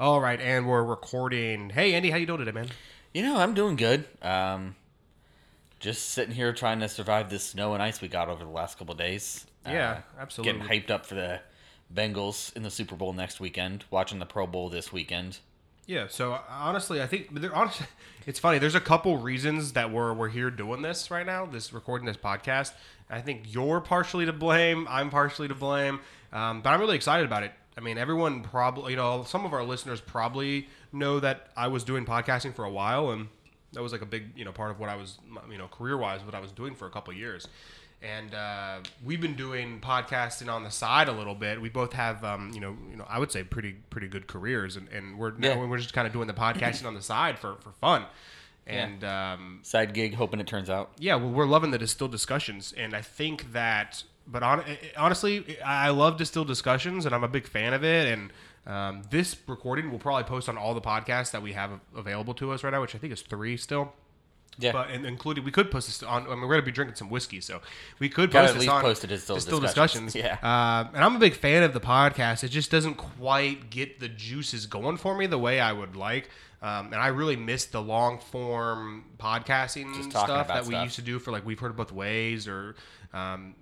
All right, and we're recording. Hey, Andy, how you doing today, man? You know, I'm doing good. Um, just sitting here trying to survive this snow and ice we got over the last couple of days. Yeah, Uh, absolutely. Getting hyped up for the Bengals in the Super Bowl next weekend. Watching the Pro Bowl this weekend. Yeah. So honestly, I think there. Honestly, it's funny. There's a couple reasons that we're we're here doing this right now. This recording this podcast. I think you're partially to blame. I'm partially to blame. Um, but I'm really excited about it. I mean, everyone probably, you know, some of our listeners probably know that I was doing podcasting for a while, and that was like a big, you know, part of what I was, you know, career wise, what I was doing for a couple of years. And uh, we've been doing podcasting on the side a little bit. We both have, um, you know, you know, I would say pretty pretty good careers, and, and we're now we're just kind of doing the podcasting on the side for for fun. And um, Side gig, hoping it turns out. yeah, well, we're loving the distilled discussions, and I think that. But on, honestly, I love distilled discussions, and I'm a big fan of it. And um, this recording will probably post on all the podcasts that we have available to us right now, which I think is three still. Yeah. But and including, we could post this on. I mean, we're gonna be drinking some whiskey, so we could Gotta post at this least on post it as Distilled Distilled Discussions. discussions. Yeah. Um, and I'm a big fan of the podcast. It just doesn't quite get the juices going for me the way I would like. Um, and I really miss the long form podcasting stuff that we stuff. used to do for like we've heard both ways or um,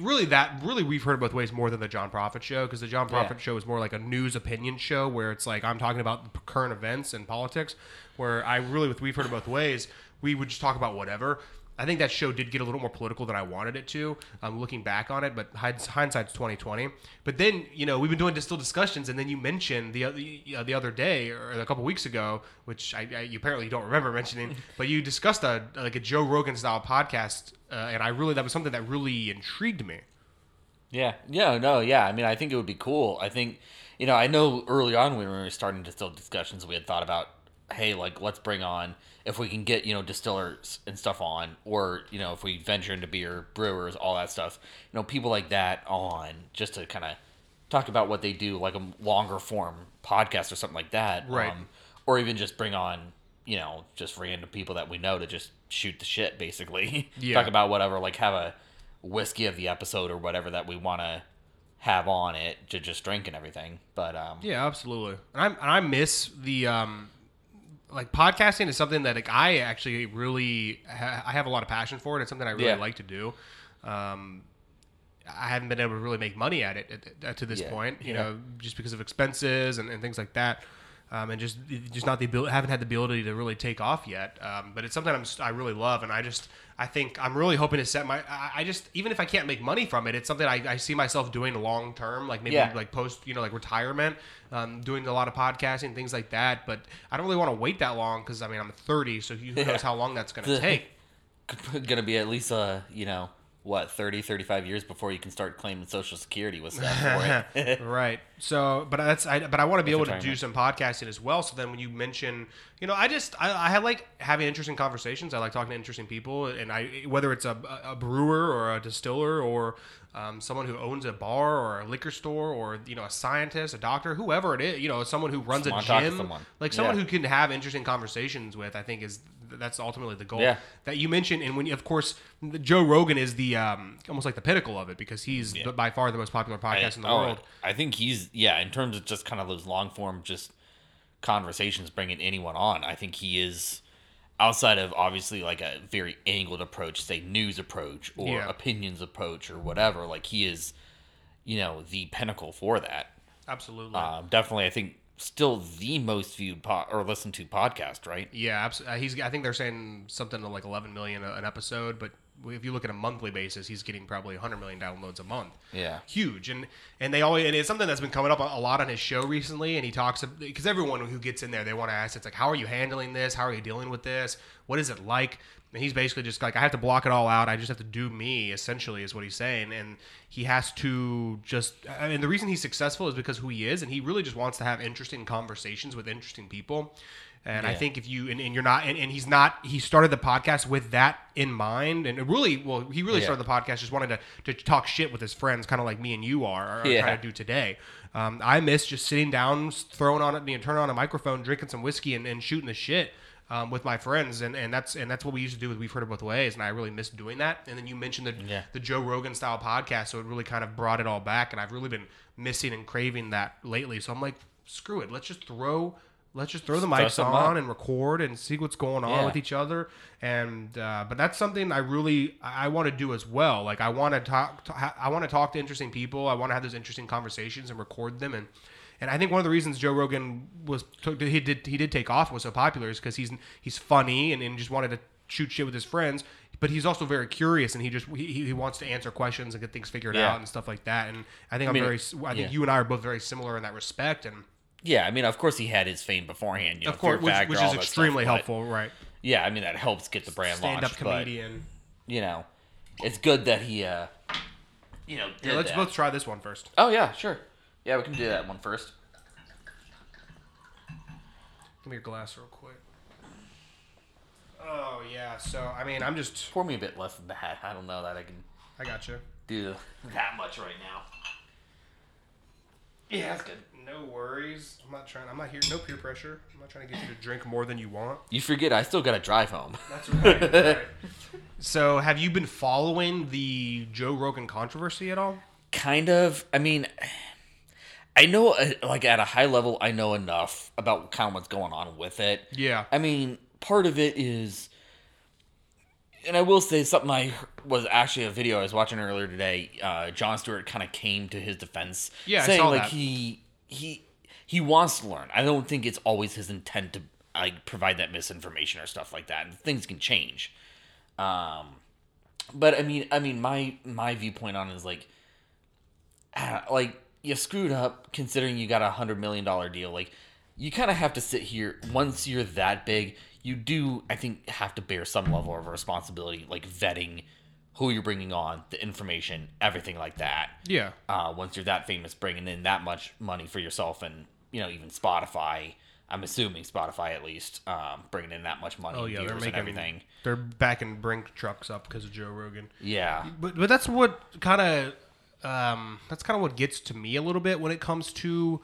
really that really we've heard both ways more than the John Prophet show because the John Prophet show is more like a news opinion show where it's like I'm talking about current events and politics where I really with we've heard both ways we would just talk about whatever. I think that show did get a little more political than I wanted it to. Um, looking back on it, but hindsight's twenty twenty. But then you know we've been doing distilled discussions, and then you mentioned the other uh, the other day or a couple weeks ago, which I, I you apparently don't remember mentioning, but you discussed a like a Joe Rogan style podcast, uh, and I really that was something that really intrigued me. Yeah, yeah, no, yeah. I mean, I think it would be cool. I think, you know, I know early on when we were starting distilled discussions, we had thought about, hey, like let's bring on if we can get you know distillers and stuff on, or you know if we venture into beer, brewers, all that stuff. You know, people like that on just to kind of talk about what they do, like a longer form podcast or something like that, Right. Um, or even just bring on you know just random people that we know to just shoot the shit, basically. Yeah. Talk about whatever, like have a whiskey of the episode or whatever that we want to have on it to just drink and everything. But um, Yeah, absolutely. And I and I miss the um, like podcasting is something that like I actually really ha- I have a lot of passion for it. It's something I really Yeah. like to do. Um, I haven't been able to really make money at it at, at, to this Yeah. point, you Yeah. know, just because of expenses and, and things like that. Um, and just just not the ability, haven't had the ability to really take off yet. Um, but it's something I'm I really love, and I just I think I'm really hoping to set my I, I just even if I can't make money from it, it's something I, I see myself doing long term, like maybe Yeah. like post you know like retirement, um, doing a lot of podcasting things like that. But I don't really want to wait that long because I mean I'm 30, so who Yeah. knows how long that's going to take. gonna be at least a you know what 30 35 years before you can start claiming social security with stuff for it right. So, but that's I, but I want to be able to do some podcasting as well. So then when you mention, you know, I just I, I like having interesting conversations. I like talking to interesting people, and I whether it's a, a brewer or a distiller or um, someone who owns a bar or a liquor store or you know a scientist, a doctor, whoever it is, you know, someone who runs a wanna talk to gym, someone. like someone Yeah. who can have interesting conversations with. I think is that's ultimately the goal Yeah. that you mentioned. And when you, of course the- Joe Rogan is the um, almost like the pinnacle of it because he's Yeah. by far the most popular podcast I, in the oh, world. I think he's yeah in terms of just kind of those long form just conversations bringing anyone on i think he is outside of obviously like a very angled approach say news approach or Yeah. opinions approach or whatever like he is you know the pinnacle for that Absolutely. um, definitely i think still the most viewed po- or listened to podcast right Yeah, abs- uh, he's. I think they're saying something like 11 million an episode, but if you look at a monthly basis, he's getting probably 100 million downloads a month. Yeah. huge, and and they always and it's something that's been coming up a a lot on his show recently. And he talks because everyone who gets in there, they want to ask, it's like, how are you handling this? How are you dealing with this? What is it like? And he's basically just like, I have to block it all out. I just have to do me. Essentially, is what he's saying, and he has to just. I mean, the reason he's successful is because who he is, and he really just wants to have interesting conversations with interesting people. And I think if you and, and you're not and, and he's not he started the podcast with that in mind and it really well he really Yeah. started the podcast just wanted to, to talk shit with his friends kind of like me and you are, are Yeah. trying to do today. Um, I miss just sitting down, throwing on it, you know, turning on a microphone, drinking some whiskey, and, and shooting the shit um, with my friends, and, and that's and that's what we used to do. With We've heard it both ways, and I really miss doing that. And then you mentioned the Yeah. the Joe Rogan style podcast, so it really kind of brought it all back, and I've really been missing and craving that lately. So I'm like, screw it. Let's just throw. Let's just throw the mics something on up. and record and see what's going on Yeah. with each other. And uh, but that's something I really I, I want to do as well. Like I want to talk. To, I want to talk to interesting people. I want to have those interesting conversations and record them. And and I think one of the reasons Joe Rogan was took, he did he did take off was so popular is because he's he's funny and, and just wanted to shoot shit with his friends. But he's also very curious, and he just he, he wants to answer questions and get things figured Yeah. out and stuff like that. And I think I am very I think yeah. you and I are both very similar in that respect. And Yeah, I mean, of course he had his fame beforehand. You know, of course, which, Factor, which is extremely stuff, helpful, right? Yeah, I mean that helps get the brand Stand up launched. But comedian. you know, it's good that he, uh, you know, Yeah, let's that. both try this one first. Oh yeah, sure. Yeah, we can do that one first. Give me your glass real quick. Oh yeah, so I mean, I'm just Pour me a bit less than that. I don't know that I can I got you. do that much right now. Yeah, that's good. No worries. I'm not trying. I'm not here. No peer pressure. I'm not trying to get you to drink more than you want. You forget I still got to drive home. That's right. right. So, have you been following the Joe Rogan controversy at all? kind of. I mean, I know, uh, like at a high level, I know enough about kind of what's going on with it. Yeah. I mean, part of it is, and I will say something. I was actually a video I was watching earlier today. Uh, Jon Stewart kind of came to his defense, Yeah, saying like that. he he he wants to learn. I don't think it's always his intent to like provide that misinformation or stuff like that. And things can change. Um, but I mean, I mean, my my viewpoint on it is like, ah, like you screwed up considering you got a hundred million dollar deal. Like, you kind of have to sit here once you're that big. You do, I think, have to bear some level of responsibility, like vetting who you're bringing on, the information, everything like that. Yeah. Uh, once you're that famous, bringing in that much money for yourself, and you know, even Spotify. I'm assuming Spotify at least um, bringing in that much money, Oh and yeah, they're viewers making and everything. They're backing Brink trucks up because of Joe Rogan. Yeah, But but that's what kind of um, that's kind of what gets to me a little bit when it comes to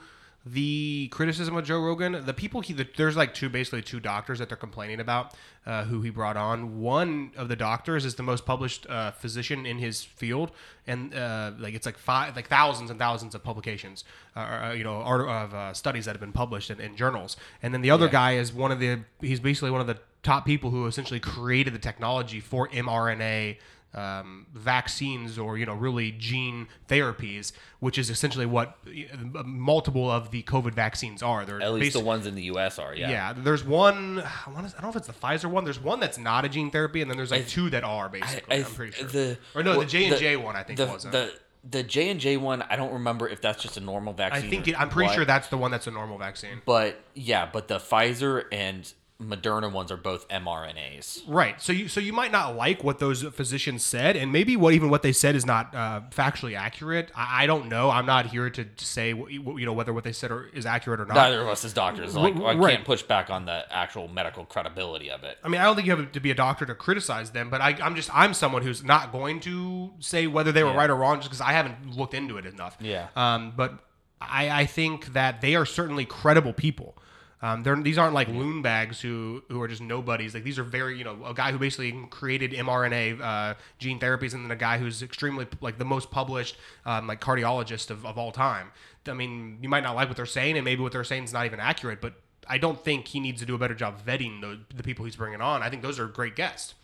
the criticism of Joe Rogan. The people he the, there's like two basically two doctors that they're complaining about uh, who he brought on. One of the doctors is the most published uh, physician in his field, and uh, like it's like five like thousands and thousands of publications, uh, uh, you know, art, of uh, studies that have been published in, in journals. And then the other Yeah. guy is one of the he's basically one of the top people who essentially created the technology for mRNA um, vaccines or you know really gene therapies, which is essentially what uh, multiple of the COVID vaccines are. They're at least the ones in the U.S. are. Yeah, yeah. There's one. I, wanna, I don't know if it's the Pfizer one. There's one that's not a gene therapy, and then there's like two that are basically. I, I- am pretty sure. the- or no, well, the J and J one I think the wasn't. the the J and J one. I don't remember if that's just a normal vaccine. I think it, I'm pretty what, sure that's the one that's a normal vaccine. But yeah, but the Pfizer and Moderna ones are both mRNAs. Right. So you so you might not like what those physicians said, and maybe what even what they said is not uh, factually accurate. I, I don't know. I'm not here to say you know whether what they said is accurate or not. Neither of us as doctors, like I Right. can't push back on the actual medical credibility of it. I mean, I don't think you have to be a doctor to criticize them, but I, I'm just I'm someone who's not going to say whether they were Yeah. right or wrong just because I haven't looked into it enough. Yeah. Um, but I, I think that they are certainly credible people. Um, these aren't like loon bags who who are just nobodies. Like these are very you know a guy who basically created mRNA uh, gene therapies, and then a guy who's extremely like the most published um, like cardiologist of, of all time. I mean, you might not like what they're saying, and maybe what they're saying is not even accurate, but I don't think he needs to do a better job vetting the, the people he's bringing on. I think those are great guests.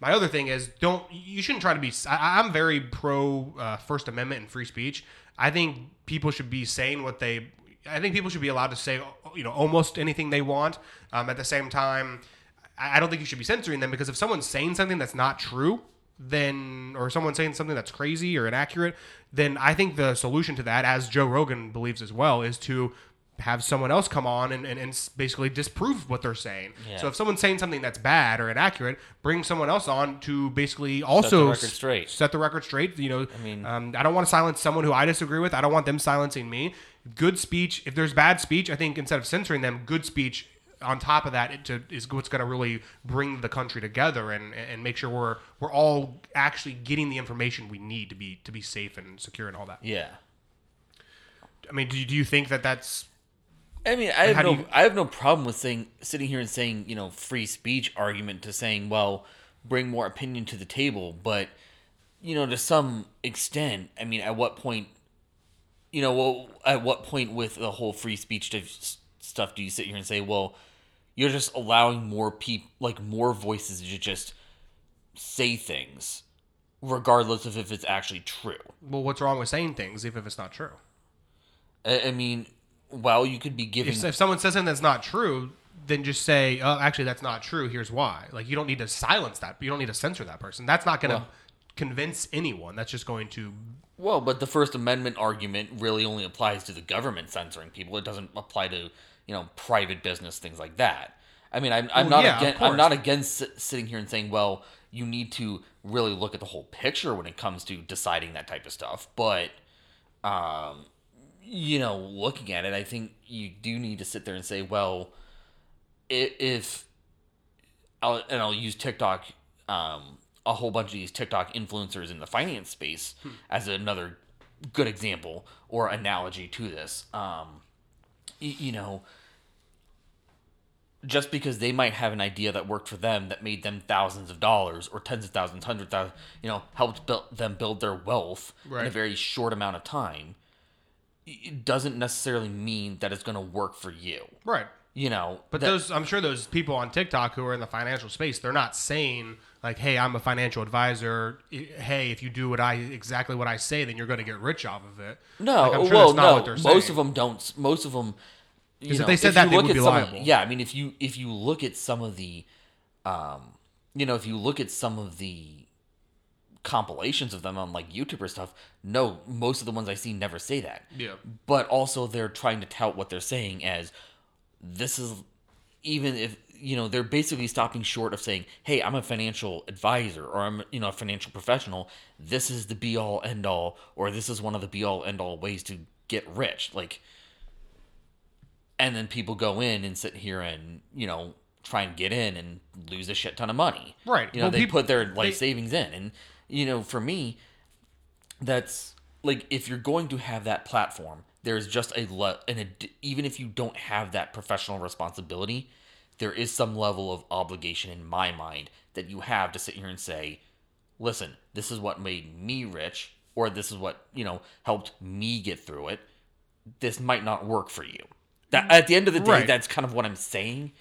My other thing is, don't you shouldn't try to be. I, I'm very pro uh, First Amendment and free speech. I think people should be saying what they. I think people should be allowed to say, you know, almost anything they want. Um, at the same time, I don't think you should be censoring them because if someone's saying something that's not true, then or someone's saying something that's crazy or inaccurate, then I think the solution to that, as Joe Rogan believes as well, is to have someone else come on and, and, and basically disprove what they're saying. Yeah. So if someone's saying something that's bad or inaccurate, bring someone else on to basically also set the record straight. Set the record straight. You know, I mean- um, I don't want to silence someone who I disagree with. I don't want them silencing me. Good speech. If there's bad speech, I think instead of censoring them, good speech on top of that it to, is what's going to really bring the country together and, and make sure we're we're all actually getting the information we need to be to be safe and secure and all that. Yeah. I mean, do you, do you think that that's I mean, I have no, you- I have no problem with saying, sitting here and saying, you know, free speech argument to saying, well, bring more opinion to the table, but, you know, to some extent, I mean, at what point you know, well, at what point with the whole free speech stuff do you sit here and say, well, you're just allowing more people, like more voices to just say things, regardless of if it's actually true. Well, what's wrong with saying things if, if it's not true? I, I mean, well, you could be giving. If, if someone says something that's not true, then just say, "Oh, actually, that's not true. Here's why." Like, you don't need to silence that. You don't need to censor that person. That's not going to well, convince anyone. That's just going to. Well, but the First Amendment argument really only applies to the government censoring people. It doesn't apply to you know private business things like that. I mean, I'm, I'm well, not yeah, against, I'm not against sitting here and saying, well, you need to really look at the whole picture when it comes to deciding that type of stuff. But, um, you know, looking at it, I think you do need to sit there and say, well, if, I'll, and I'll use TikTok, um, a whole bunch of these TikTok influencers in the finance space hmm. as another good example or analogy to this. Um, you, you know, just because they might have an idea that worked for them that made them thousands of dollars or tens of thousands, hundred thousand, you know, helped build them build their wealth right. in a very short amount of time, it doesn't necessarily mean that it's going to work for you. Right. You know, but that, those I'm sure those people on TikTok who are in the financial space, they're not saying like, "Hey, I'm a financial advisor. Hey, if you do what I exactly what I say, then you're going to get rich off of it." No, like, sure well, no. most saying. of them don't. Most of them because if they said if that, they would be liable. Of, yeah, I mean, if you if you look at some of the, um, you know, if you look at some of the compilations of them on like YouTube or stuff, no, most of the ones I see never say that. Yeah. But also, they're trying to tout what they're saying as this is even if you know they're basically stopping short of saying hey i'm a financial advisor or i'm you know a financial professional this is the be all end all or this is one of the be all end all ways to get rich like and then people go in and sit here and you know try and get in and lose a shit ton of money. Right. You know, well, they people, put their life they, savings in, and you know, for me, that's like if you're going to have that platform, there's just a le- an ad- even if you don't have that professional responsibility, there is some level of obligation in my mind that you have to sit here and say, listen, this is what made me rich, or this is what you know helped me get through it. This might not work for you. That at the end of the day, right. that's kind of what I'm saying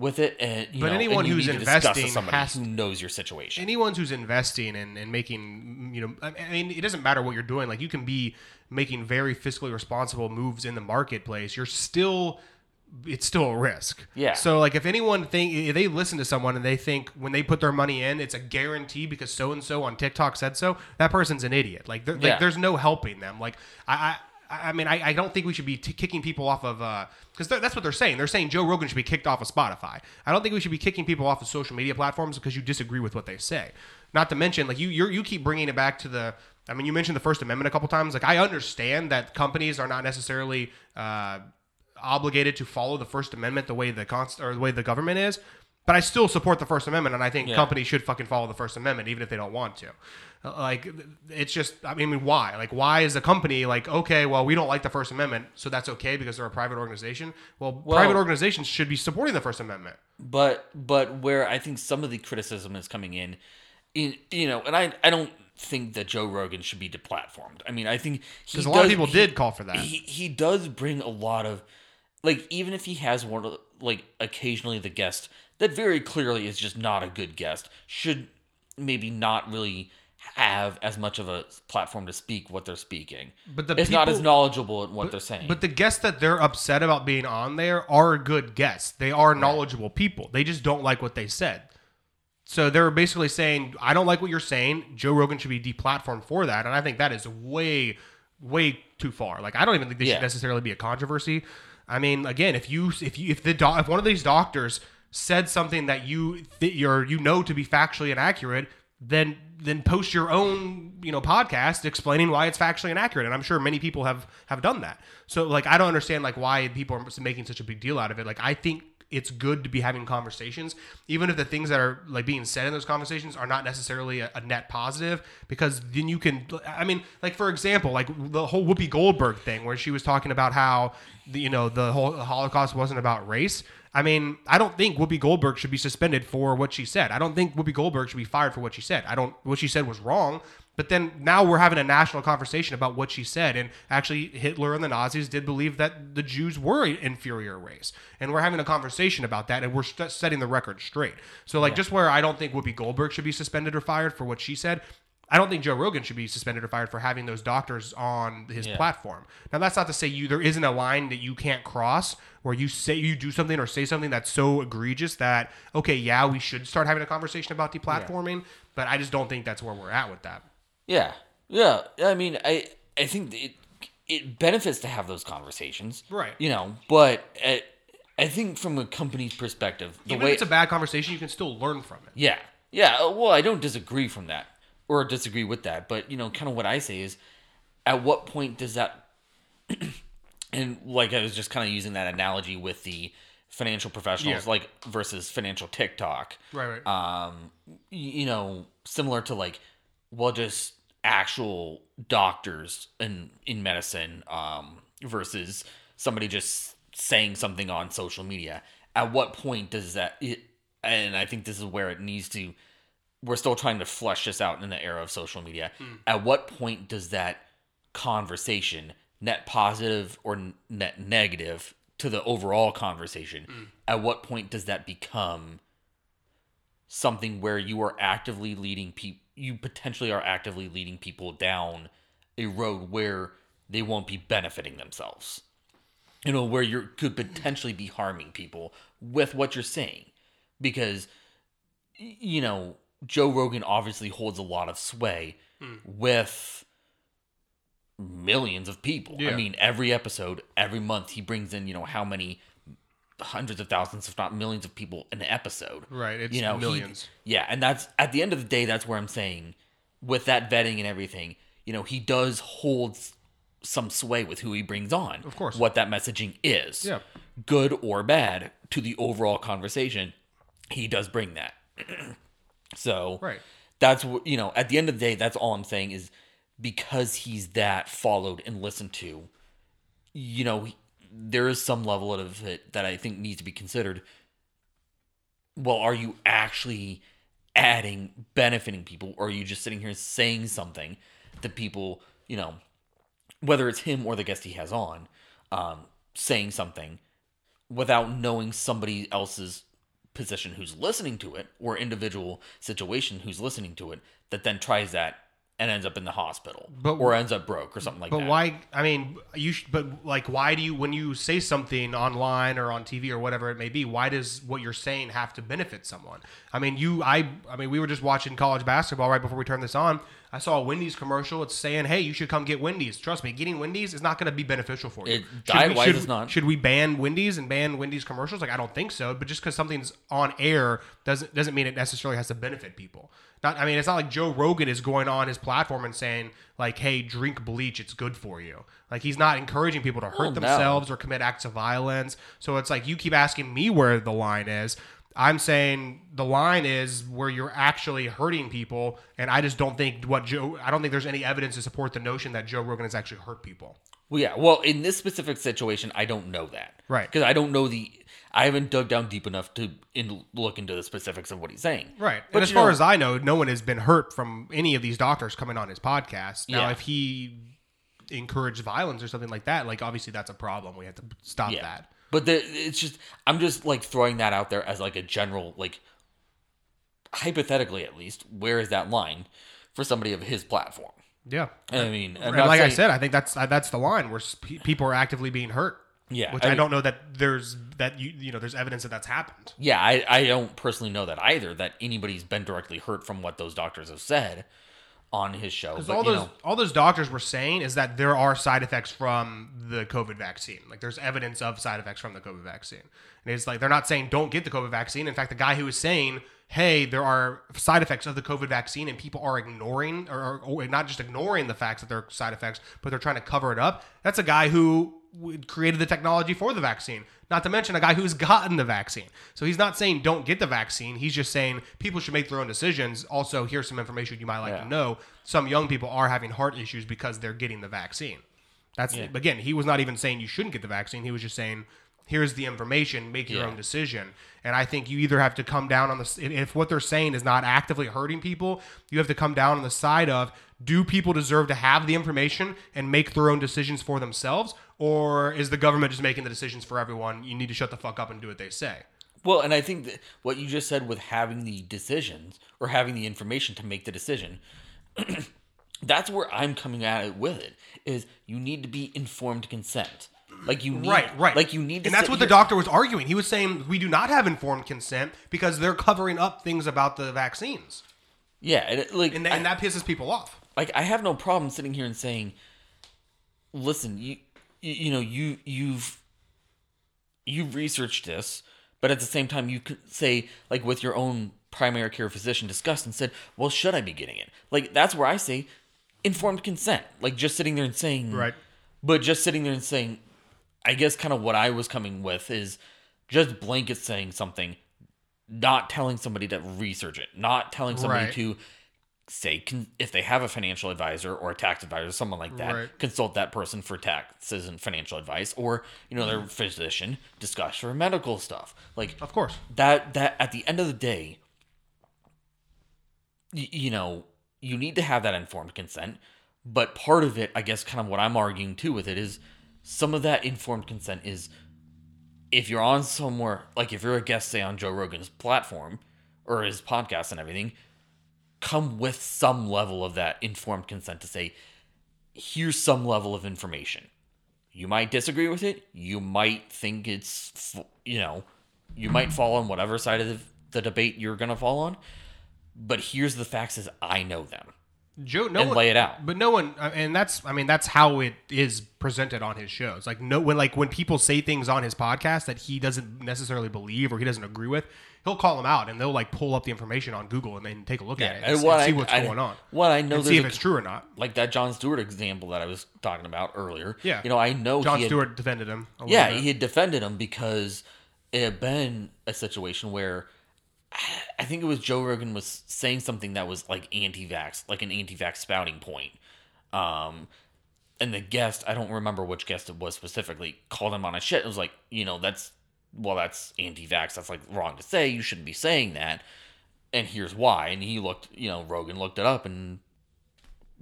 with it. And but know, anyone who's investing has who knows your situation. Anyone who's investing and, and making, mm, you know, I mean, it doesn't matter what you're doing. Like you can be making very fiscally responsible moves in the marketplace. You're still it's still a risk. Yeah. So like if anyone think if they listen to someone and they think when they put their money in it's a guarantee because so and so on TikTok said so, that person's an idiot. Like, yeah. like there's no helping them. Like I I I mean, I, I don't think we should be t- kicking people off of because uh, that's what they're saying. They're saying Joe Rogan should be kicked off of Spotify. I don't think we should be kicking people off of social media platforms because you disagree with what they say. Not to mention, like you you you keep bringing it back to the. I mean, you mentioned the First Amendment a couple times. Like I understand that companies are not necessarily uh, obligated to follow the First Amendment the way the const- or the way the government is, but I still support the First Amendment, and I think yeah. companies should fucking follow the First Amendment even if they don't want to. Uh, like it's just, I mean, why? Like, why is a company like, okay, well, we don't like the First Amendment, so that's okay because they're a private organization? Well, well private organizations should be supporting the First Amendment. But but where I think some of the criticism is coming in, in you know, and I I don't think that Joe Rogan should be deplatformed. I mean, I think because a lot of people he, did call for that. He he does bring a lot of like even if he has one of like occasionally the guest that very clearly is just not a good guest should maybe not really have as much of a platform to speak what they're speaking. But the it's people, not as knowledgeable in what but, they're saying. But the guests that they're upset about being on there are good guests. They are knowledgeable right. people. They just don't like what they said. So they're basically saying, I don't like what you're saying. Joe Rogan should be deplatformed for that. And I think that is way, way too far. Like I don't even think this yeah. should necessarily be a controversy. I mean, again, if you if you if the do- if one of these doctors said something that you th- you're you know to be factually inaccurate, then then post your own you know podcast explaining why it's factually inaccurate. And i'm sure many people have have done that. So like i don't understand like why people are making such a big deal out of it. Like i think it's good to be having conversations even if the things that are like being said in those conversations are not necessarily a, a net positive because then you can i mean like for example like the whole whoopi goldberg thing where she was talking about how the, you know the whole holocaust wasn't about race I mean, I don't think Whoopi Goldberg should be suspended for what she said. I don't think Whoopi Goldberg should be fired for what she said. I don't. What she said was wrong. But then now we're having a national conversation about what she said. And actually, Hitler and the Nazis did believe that the Jews were an inferior race. And we're having a conversation about that. And we're st- setting the record straight. So, like, just where I don't think Whoopi Goldberg should be suspended or fired for what she said, I don't think Joe Rogan should be suspended or fired for having those doctors on his Yeah. platform. Now, that's not to say you there isn't a line that you can't cross where you say you do something or say something that's so egregious that okay, yeah, we should start having a conversation about deplatforming. But I just don't think that's where we're at with that. Yeah, yeah. I mean, I I think it it benefits to have those conversations, Right. You know, but I, I think from a company's perspective, the Even way if it's a bad conversation, you can still learn from it. yeah, yeah. uh, Well, I don't disagree from that or disagree with that, but you know, kind of what I say is, at what point does that? and like I was just kind of using that analogy with the financial professionals, Yeah. like versus financial TikTok Right, right. um you know similar to like well just actual doctors in in medicine um versus somebody just saying something on social media. At what point does that it, and i think this is where it needs to we're still trying to flesh this out in the era of social media. At what point does that conversation net positive or net negative to the overall conversation at what point does that become something where you are actively leading people you potentially are actively leading people down a road where they won't be benefiting themselves. You know where you could potentially be harming people with what you're saying. Because you know joe rogan obviously holds a lot of sway hmm. with millions of people. I mean every episode every month he brings in you know how many hundreds of thousands if not millions of people in an episode Right, it's you know he- millions. yeah and that's at the end of the day that's where i'm saying with that vetting and everything you know he does hold some sway with who he brings on Of course. what that messaging is Yeah. good or bad to the overall conversation he does bring that so Right. that's what you know at the end of the day that's all i'm saying is because he's that followed and listened to you know he- there is some level of it that i think needs to be considered. Well are you actually adding benefiting people? Or are you just sitting here saying something that people you know whether it's him or the guest he has on um, saying something without knowing somebody else's position who's listening to it or individual situation who's listening to it that then tries that and ends up in the hospital But- or ends up broke or something like But that. But why? I mean, you. Sh- but like, why do you when you say something online or on TV or whatever it may be? Why does what you're saying have to benefit someone? I mean, you. I. I mean, we were just watching college basketball right before we turned this on. I saw a Wendy's commercial. It's saying, "Hey, you should come get Wendy's." Trust me, getting Wendy's is not going to be beneficial for you. It- Should we- should- it's not. Should we ban Wendy's and ban Wendy's commercials? Like, I don't think so. But just because something's on air doesn't doesn't mean it necessarily has to benefit people. Not, I mean, it's not like Joe Rogan is going on his platform and saying like, "Hey, drink bleach; it's good for you." Like, he's not encouraging people to hurt Oh, no. themselves or commit acts of violence. So it's like you keep asking me where the line is. I'm saying the line is where you're actually hurting people, and I just don't think what Joe. I don't think there's any evidence to support the notion that Joe Rogan has actually hurt people. Well, yeah. Well, in this specific situation, I don't know that. Right. Because I don't know the. I haven't dug down deep enough to in, look into the specifics of what he's saying. Right. But and as far know- as I know, no one has been hurt from any of these doctors coming on his podcast. Now, Yeah. if he encouraged violence or something like that, like obviously that's a problem. We have to stop Yeah. that. But the, it's just I'm just like throwing that out there as like a general like hypothetically at least where is that line for somebody of his platform? Yeah. I mean, And like I said, I think that's uh, that's the line where people are actively being hurt. Yeah, Which I I, mean- don't know that there's that you you know there's evidence that that's happened. yeah, I, I don't personally know that either that anybody's been directly hurt from what those doctors have said on his show. Because all those know, all those doctors were saying is that there are side effects from the COVID vaccine. Like there's evidence of side effects from the COVID vaccine. And it's like they're not saying don't get the COVID vaccine. In fact, the guy who was saying, "Hey, there are side effects of the COVID vaccine," and people are ignoring or, or not just ignoring the facts that there are side effects, but they're trying to cover it up. That's a guy who created the technology for the vaccine. Not to mention a guy who's gotten the vaccine. So he's not saying don't get the vaccine. He's just saying people should make their own decisions. Also, here's some information you might like Yeah. to know. Some young people are having heart issues because they're getting the vaccine. That's Yeah. again, he was not even saying you shouldn't get the vaccine. He was just saying here's the information, make your Yeah. own decision. And I think you either have to come down on the if- what they're saying is not actively hurting people, you have to come down on the side of do people deserve to have the information and make their own decisions for themselves, or is the government just making the decisions for everyone? You need to shut the fuck up and do what they say. Well, and I think that what you just said with having the decisions or having the information to make the decision, that's where I'm coming at it with it. Is you need to be informed consent. Like you need, Right, right. Like you need to. and that's what the doctor was arguing. He was saying we do not have informed consent because they're covering up things about the vaccines, Yeah, and it, like and, I- and that pisses people off. like I have no problem sitting here and saying, listen, you you, you know you you've you've researched this, but at the same time you could say like with your own primary care physician discussed and said, well, should I be getting it? Like that's where I say informed consent. Like just sitting there and saying Right. but just sitting there and saying, I guess kind of what I was coming with is just blanket saying something, not telling somebody to research it, not telling somebody Right. to say con- if they have a financial advisor or a tax advisor, someone like that, Right. consult that person for taxes and financial advice, or you know their mm. physician discuss for medical stuff. Like Of course. that that at the end of the day y- you know you need to have that informed consent but part of it i guess kind of what i'm arguing too with it is some of that informed consent is if you're on somewhere like if you're a guest say on joe rogan's platform or his podcast and everything come with some level of that informed consent to say here's some level of information you might disagree with it. You might think it's, you know, you might fall on whatever side of the, the debate you're going to fall on. But here's the facts as I know them. Joe, no And one, lay it out. But no one, uh, and that's, I mean, that's how it is presented on his shows. Like no, when like when people say things on his podcast that he doesn't necessarily believe or he doesn't agree with, he'll call them out and they'll like pull up the information on Google and then take a look at it and, And what see I- what's I- going on. what I know see if a- it's true or not. Like that Jon Stewart example that I was talking about earlier. Yeah. You know, I know Jon he had, Stewart defended him. a Yeah, bit. he had defended him because it had been a situation where I think it was Joe Rogan was saying something that was like anti-vax, like an anti-vax spouting point. Um, and the guest, I don't remember which guest it was specifically, called him on a shit. It was like, you know, that's well, that's anti-vax. That's like wrong to say. You shouldn't be saying that. And here's why. And he looked, you know, Rogan looked it up and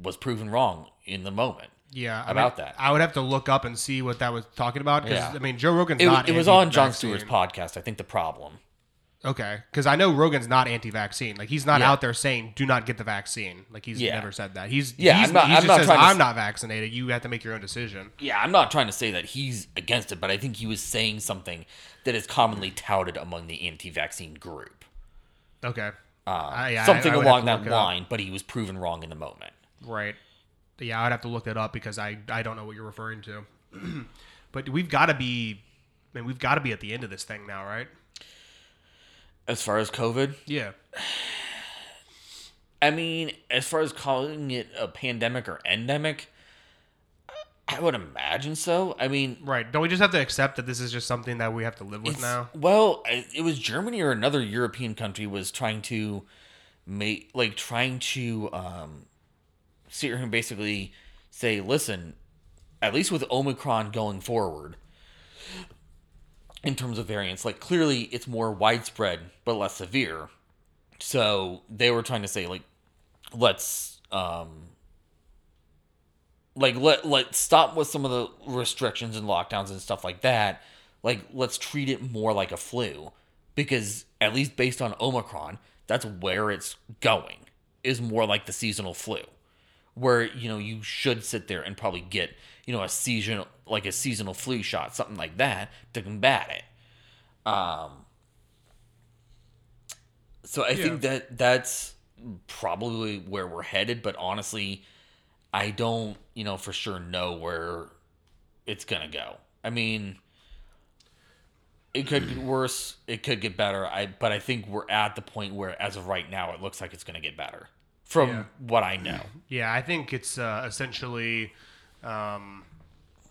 was proven wrong in the moment. Yeah, I about mean, that. I would have to look up and see what that was talking about because Yeah. I mean, Joe Rogan's It, not. it was on Jon anti-vaccine. Stewart's podcast. I think the problem. Okay, because I know Rogan's not anti-vaccine. Like he's not Yeah. out there saying "do not get the vaccine." Like he's Yeah. never said that. He's Yeah, He's, I'm not- I'm just not says trying to I'm not vaccinated. You have to make your own decision. Yeah, I'm not trying to say that he's against it, but I think he was saying something that is commonly touted among the anti-vaccine group. Okay. Uh, I- yeah, something I have along that it line, but he was proven wrong in the moment. Right. Yeah, I'd have to look that up because I I don't know what you're referring to. but we've got to be, I mean, we've got to be at the end of this thing now, right? As far as COVID, Yeah. I mean, as far as calling it a pandemic or endemic, I would imagine so. I mean, Right. Don't we just have to accept that this is just something that we have to live with now? Well, it was Germany or another European country was trying to make like trying to um sit here and basically say, listen, at least with Omicron going forward, in terms of variants, like clearly it's more widespread but less severe. So they were trying to say like let's um like let let stop with some of the restrictions and lockdowns and stuff like that. Like let's treat it more like a flu because at least based on Omicron, that's where it's going. Is more like the seasonal flu. Where, you know, you should sit there and probably get, you know, a seasonal like a seasonal flu shot, something like that to combat it. Um so I think that that's probably where we're headed, but honestly, I don't, you know, for sure know where it's gonna go. I mean, it could get worse, it could get better. I but I think we're at the point where, as of right now, it looks like it's gonna get better from Yeah. what I know. Yeah, I think it's uh, essentially, um,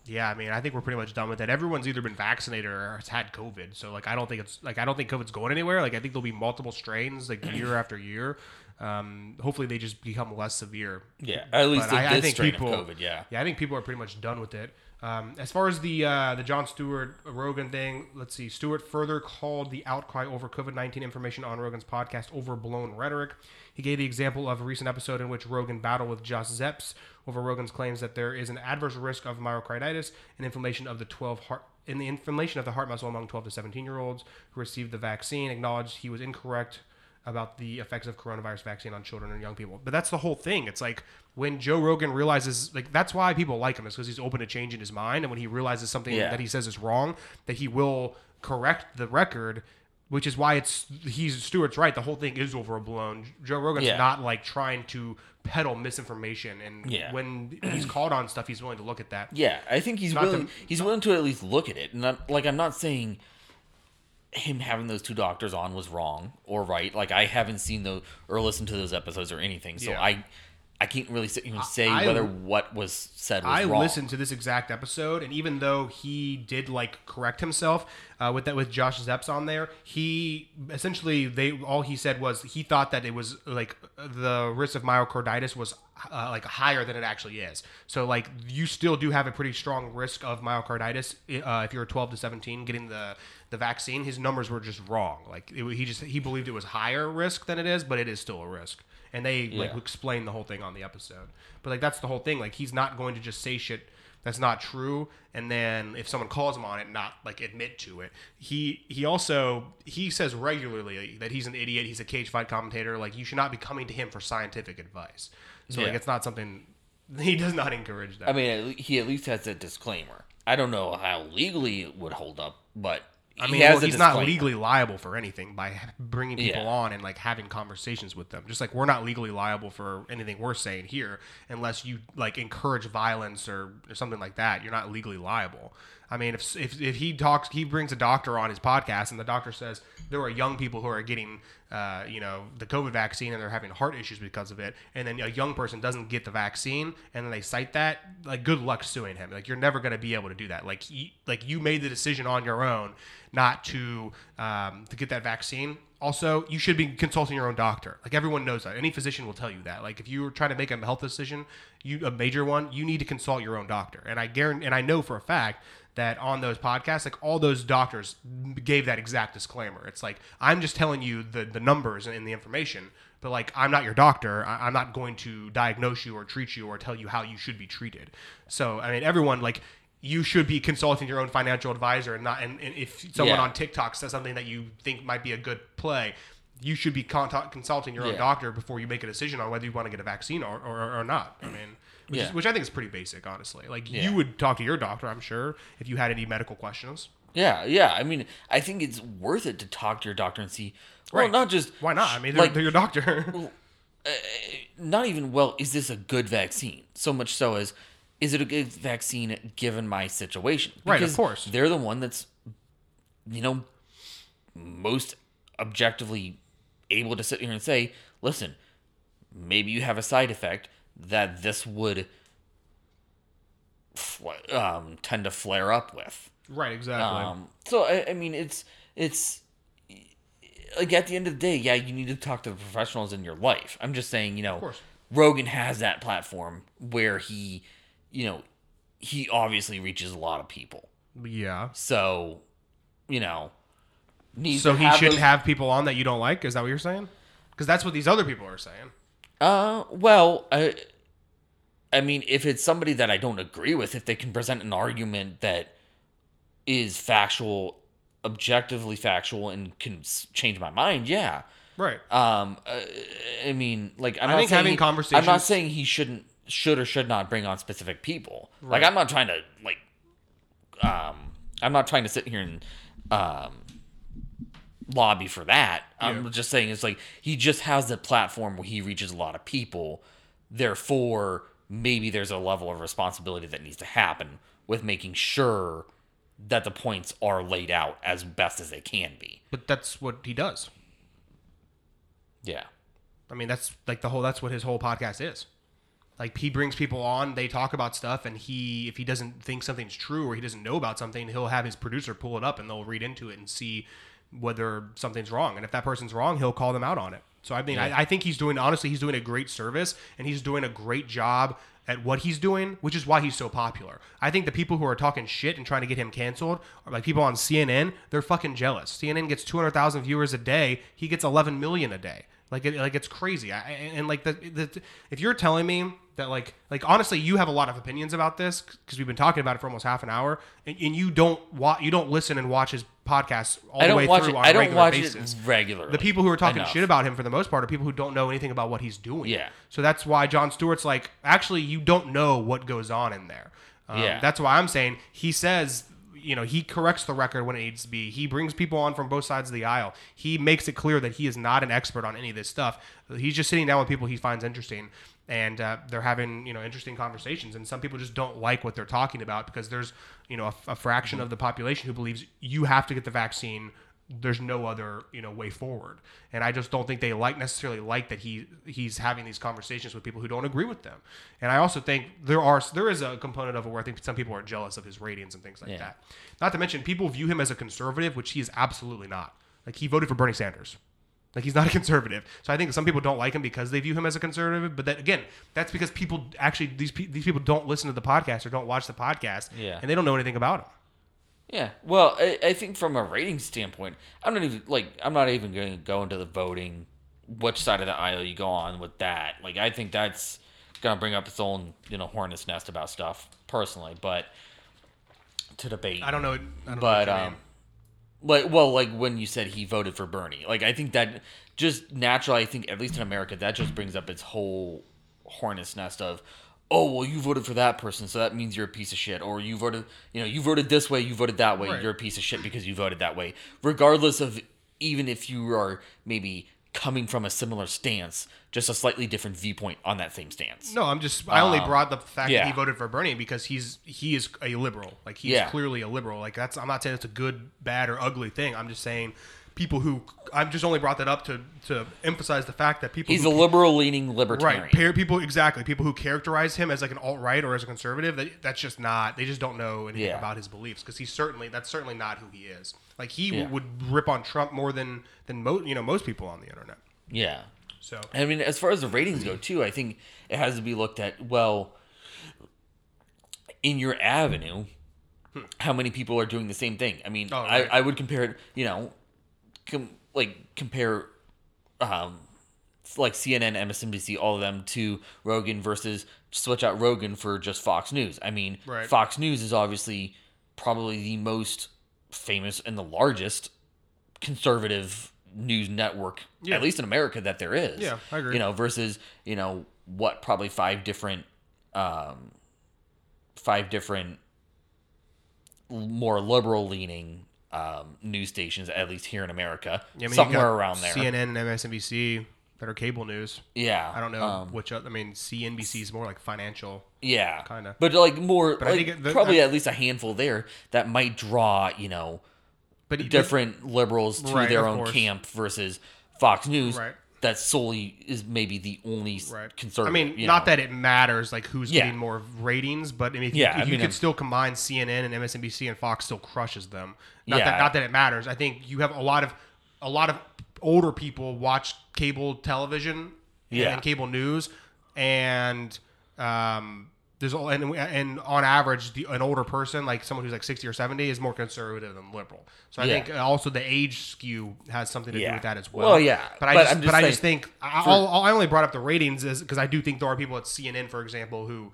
yeah. I mean, I think we're pretty much done with it. Everyone's either been vaccinated or has had COVID. So like, I don't think it's like I don't think COVID's going anywhere. Like, I think there'll be multiple strains like year after year. Um, hopefully, they just become less severe. Yeah, at least I, I think people, COVID. Yeah, yeah, I think people are pretty much done with it. Um, as far as the uh, the Jon Stewart Rogan thing, let's see. Stewart further called the outcry over COVID nineteen information on Rogan's podcast overblown rhetoric. He gave the example of a recent episode in which Rogan battled with Josh Zepps over Rogan's claims that there is an adverse risk of myocarditis and inflammation of the twelve heart in the inflammation of the heart muscle among twelve to seventeen year olds who received the vaccine. Acknowledged he was incorrect about the effects of coronavirus vaccine on children and young people. But that's the whole thing. It's like when Joe Rogan realizes, like, that's why people like him is because he's open to change in his mind. And when he realizes something Yeah. that he says is wrong, that he will correct the record, which is why it's, he's, Stewart's right. The whole thing is overblown. Joe Rogan's Yeah. not like trying to peddle misinformation. And Yeah. when he's called on stuff, he's willing to look at that. Yeah, I think he's Not willing. to- he's willing to at least look at it. And I'm, like, I'm not saying him having those two doctors on was wrong or right. Like, I haven't seen those or listened to those episodes or anything, so Yeah. I, I can't really here say I- whether what was said was I wrong. listened to this exact episode, and even though he did like correct himself uh, with that with Josh Zepps on there, he essentially they all he said was he thought that it was like the risk of myocarditis was uh, like higher than it actually is. So like you still do have a pretty strong risk of myocarditis uh, if you're 12 to 17 getting the the vaccine. His numbers were just wrong. Like it, he just he believed it was higher risk than it is, but it is still a risk. And they like explain the whole thing on the episode. But like that's the whole thing. Like he's not going to just say shit that's not true and then if someone calls him on it not like admit to it. He he also he says regularly that he's an idiot, he's a cage fight commentator, like you should not be coming to him for scientific advice. So like it's not something he does not encourage that. I mean, he at least has a disclaimer. I don't know how legally it would hold up, but I mean, has well, he's not legally liable for anything by bringing people Yeah. on and like having conversations with them. Just like we're not legally liable for anything we're saying here, unless you like encourage violence or, or something like that. You're not legally liable. I mean, if, if if he talks, he brings a doctor on his podcast, and the doctor says there are young people who are getting, uh, you know, the COVID vaccine and they're having heart issues because of it, and then a young person doesn't get the vaccine, and then they cite that, like, good luck suing him. Like, you're never going to be able to do that. Like, he, like you made the decision on your own not to um, to get that vaccine. Also, you should be consulting your own doctor. Like everyone knows that. Any physician will tell you that. Like if you were trying to make a health decision, you a major one, you need to consult your own doctor. And I guarantee, and I know for a fact that on those podcasts, like all those doctors gave that exact disclaimer. It's like I'm just telling you the the numbers and the information, but like I'm not your doctor. I, I'm not going to diagnose you or treat you or tell you how you should be treated. So I mean, everyone like you should be consulting your own financial advisor and not and, and if someone Yeah. on TikTok says something that you think might be a good play, you should be consulting your own Yeah. doctor before you make a decision on whether you want to get a vaccine or, or, or not. I mean, which, Yeah. is, which I think is pretty basic, honestly. Like Yeah. you would talk to your doctor, I'm sure, if you had any medical questions. Yeah, yeah. I mean, I think it's worth it to talk to your doctor and see. Well, Right. not just Why not? I mean, they're, like they're your doctor. Uh, not even well. Is this a good vaccine? So much so as is it a good vaccine given my situation? Right, of course. They're the one that's you know most objectively able to sit here and say, listen, maybe you have a side effect that this would um, tend to flare up with. right, exactly. Um, so I, I mean, it's it's like at the end of the day, yeah, you need to talk to the professionals in your life. I'm just saying, you know. Rogan has that platform where he, you know, he obviously reaches a lot of people. yeah. So, you know, So to he have shouldn't those- have people on that you don't like? Is that what you're saying? Because that's what these other people are saying. Uh, well, I, I mean, if it's somebody that I don't agree with, if they can present an argument that is factual, objectively factual, and can change my mind, yeah. Right. Um, uh, I mean, like I'm I not think saying having he- I'm not saying he shouldn't, should or should not bring on specific people. Like I'm not trying to like, um, I'm not trying to sit here and um lobby for that. I'm Yeah. just saying it's like he just has the platform where he reaches a lot of people. Therefore, maybe there's a level of responsibility that needs to happen with making sure that the points are laid out as best as they can be. But that's what he does. Yeah. I mean, that's like the whole. That's what his whole podcast is. Like he brings people on, they talk about stuff, and he, if he doesn't think something's true or he doesn't know about something, he'll have his producer pull it up and they'll read into it and see whether something's wrong. And if that person's wrong, he'll call them out on it. So I mean, I, I think he's doing honestly, he's doing a great service and he's doing a great job at what he's doing, which is why he's so popular. I think the people who are talking shit and trying to get him canceled are like people on CNN. They're fucking jealous. CNN gets 200,000 viewers a day. He gets 11 million a day. Like, it, like it's crazy. I, and, like the, the, if you're telling me that like, like honestly, you have a lot of opinions about this because we've been talking about it for almost half an hour, and, and you don't watch, you don't listen and watch his podcasts all I the way watch through it. on I a don't regular watch basis. it regularly. The people who are talking enough. shit about him for the most part are people who don't know anything about what he's doing. Yeah. So that's why Jon Stewart's like, actually, you don't know what goes on in there. Um, Yeah. That's why I'm saying he says, you know, he corrects the record when it needs to be. He brings people on from both sides of the aisle. He makes it clear that he is not an expert on any of this stuff. He's just sitting down with people he finds interesting. And uh, they're having, you know, interesting conversations. And some people just don't like what they're talking about because there's, you know, a, a fraction of the population who believes you have to get the vaccine there's no other you know way forward and i just don't think they like necessarily like that he he's having these conversations with people who don't agree with them and i also think there are there is a component of it where i think some people are jealous of his ratings and things like Yeah. that not to mention people view him as a conservative which he is absolutely not like he voted for bernie sanders like he's not a conservative so i think some people don't like him because they view him as a conservative but that again that's because people actually these, pe- these people don't listen to the podcast or don't watch the podcast Yeah. and they don't know anything about him Yeah. Well, I, I think from a rating standpoint, I'm not even like I'm not even going to go into the voting, which side of the aisle you go on with that. Like I think that's going to bring up its own you know hornet's nest about stuff personally, but to debate. i don't know I don't but you um. Like well, like when you said he voted for Bernie, like I think that just naturally, I think at least in America, that just brings up its whole hornet's nest of, oh well, you voted for that person, so that means you're a piece of shit, or you voted, you know, you voted this way, you voted that way, Right. you're a piece of shit because you voted that way, regardless of even if you are maybe coming from a similar stance, just a slightly different viewpoint on that same stance. No, I'm just. I only Um, brought the fact yeah. that he voted for Bernie because he's he is a liberal. Like he's Yeah. clearly a liberal. Like that's. I'm not saying it's a good, bad, or ugly thing. I'm just saying people who. I've just only brought that up to to emphasize the fact that people. He's who, a liberal leaning libertarian. right. People exactly. People who characterize him as like an alt right or as a conservative. That, that's just not. They just don't know anything Yeah. about his beliefs because he's certainly that's certainly not who he is. Like he Yeah. would rip on Trump more than than mo- you know most people on the internet. Yeah. So I mean, as far as the ratings go, too, I think it has to be looked at. Well, in your avenue, how many people are doing the same thing? I mean, Hmm. Oh, right. I, I would compare it. You know, com- like compare, um, like CNN, MSNBC, all of them to Rogan versus switch out Rogan for just Fox News. I mean, Right. Fox News is obviously probably the most famous and the largest conservative news network, Yeah. at least in America, that there is. Yeah, I agree. You know, versus you know what probably five different, um, five different more liberal leaning um, news stations, at least here in America, yeah, I mean, somewhere around there. CNN and MSNBC that are cable news. yeah, I don't know um, which. Other, I mean, CNBC is more like financial. Yeah, Kinda. But like more, But I like, think the- probably I- at least a handful there that might draw you know But different liberals to Right, their own course. camp versus Fox News. Right. That solely is maybe the only Right. conservative. I mean, not know. that it matters like who's Yeah. getting more ratings, but I mean, if Yeah, you, I you mean, could I'm- still combine CNN and MSNBC and Fox still crushes them. Not Yeah. that not that it matters. I think you have a lot of a lot of older people watch cable television and- Yeah. and cable news, and um, there's all and, and on average, the, an older person like someone who's like sixty or seventy is more conservative than liberal. So I Yeah. think also the age skew has something to do with that as well. Well, yeah, but I but just, I'm but just I just think I, I'll, I only brought up the ratings is because I do think there are people at CNN, for example, who,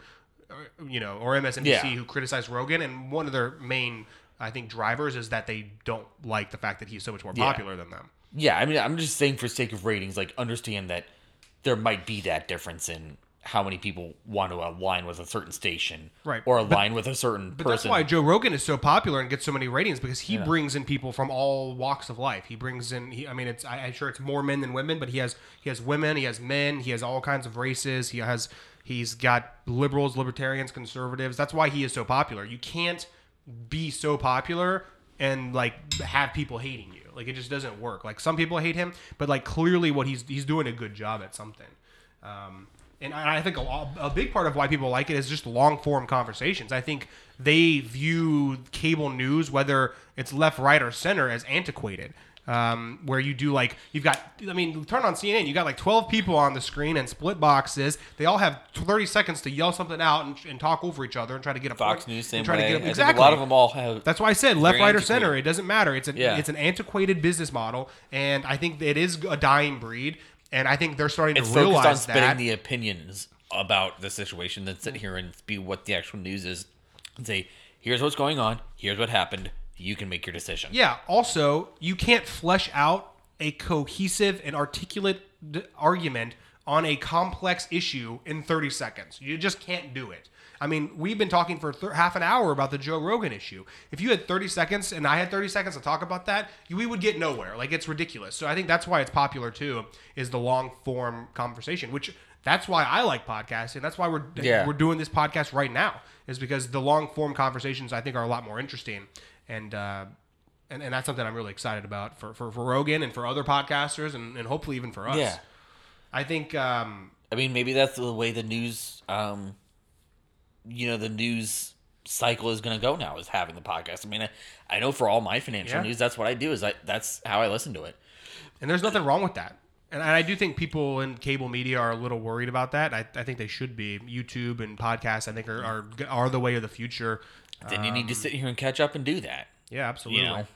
uh, you know, or MSNBC Yeah. who criticize Rogan, and one of their main, I think, drivers is that they don't like the fact that he's so much more Yeah. popular than them. Yeah, I mean, I'm just saying for sake of ratings, like understand that there might be that difference in how many people want to align with a certain station, Right. or align with a certain But person. that's why Joe Rogan is so popular and gets so many ratings because he brings in people from all walks of life. He brings in, he, I mean, it's I, I'm sure it's more men than women, but he has he has women, he has men, he has all kinds of races. He has he's got liberals, libertarians, conservatives. That's why he is so popular. You can't be so popular and like have people hating you. Like it just doesn't work. Like some people hate him, but like clearly what he's he's doing a good job at something. Um, and I think a, a big part of why people like it is just long form conversations. I think they view cable news, whether it's left, right, or center, as antiquated. Um, where you do like you've got, I mean, turn on CNN, you got like twelve people on the screen and split boxes. They all have thirty seconds to yell something out and, and talk over each other and try to get a Fox point- News same try way. to get think exactly. a lot of them all have. That's why I said left, right, or center. It doesn't matter. It's an Yeah. it's an antiquated business model, and I think it is a dying breed. And I think they're starting it's to focused realize on spitting that. the opinions about the situation than sit here and be what the actual news is and say, here's what's going on, here's what happened, you can make your decision. Yeah. Also, you can't flesh out a cohesive and articulate d- argument on a complex issue in 30 seconds. You just can't do it. I mean, we've been talking for th- half an hour about the Joe Rogan issue. If you had 30 seconds and I had 30 seconds to talk about that, you- we would get nowhere. Like it's ridiculous. So I think that's why it's popular too. Is the long form conversation, which that's why I like podcasting. That's why we're Yeah. we're doing this podcast right now. Is because the long form conversations I think are a lot more interesting and. Uh, and, and that's something I'm really excited about for, for, for Rogan and for other podcasters and, and hopefully even for us. Yeah. I think um, I mean, maybe that's the way the news, um, you know, the news cycle is going to go now is having the podcast. I mean, I, I know for all my financial Yeah. news, that's what I do. Is I that's how I listen to it. and there's nothing wrong with that. And I do think people in cable media are a little worried about that. I, I think they should be. YouTube and podcasts, I think, are, are, are the way of the future. Then you need Um, to sit here and catch up and do that. Yeah, absolutely. You know.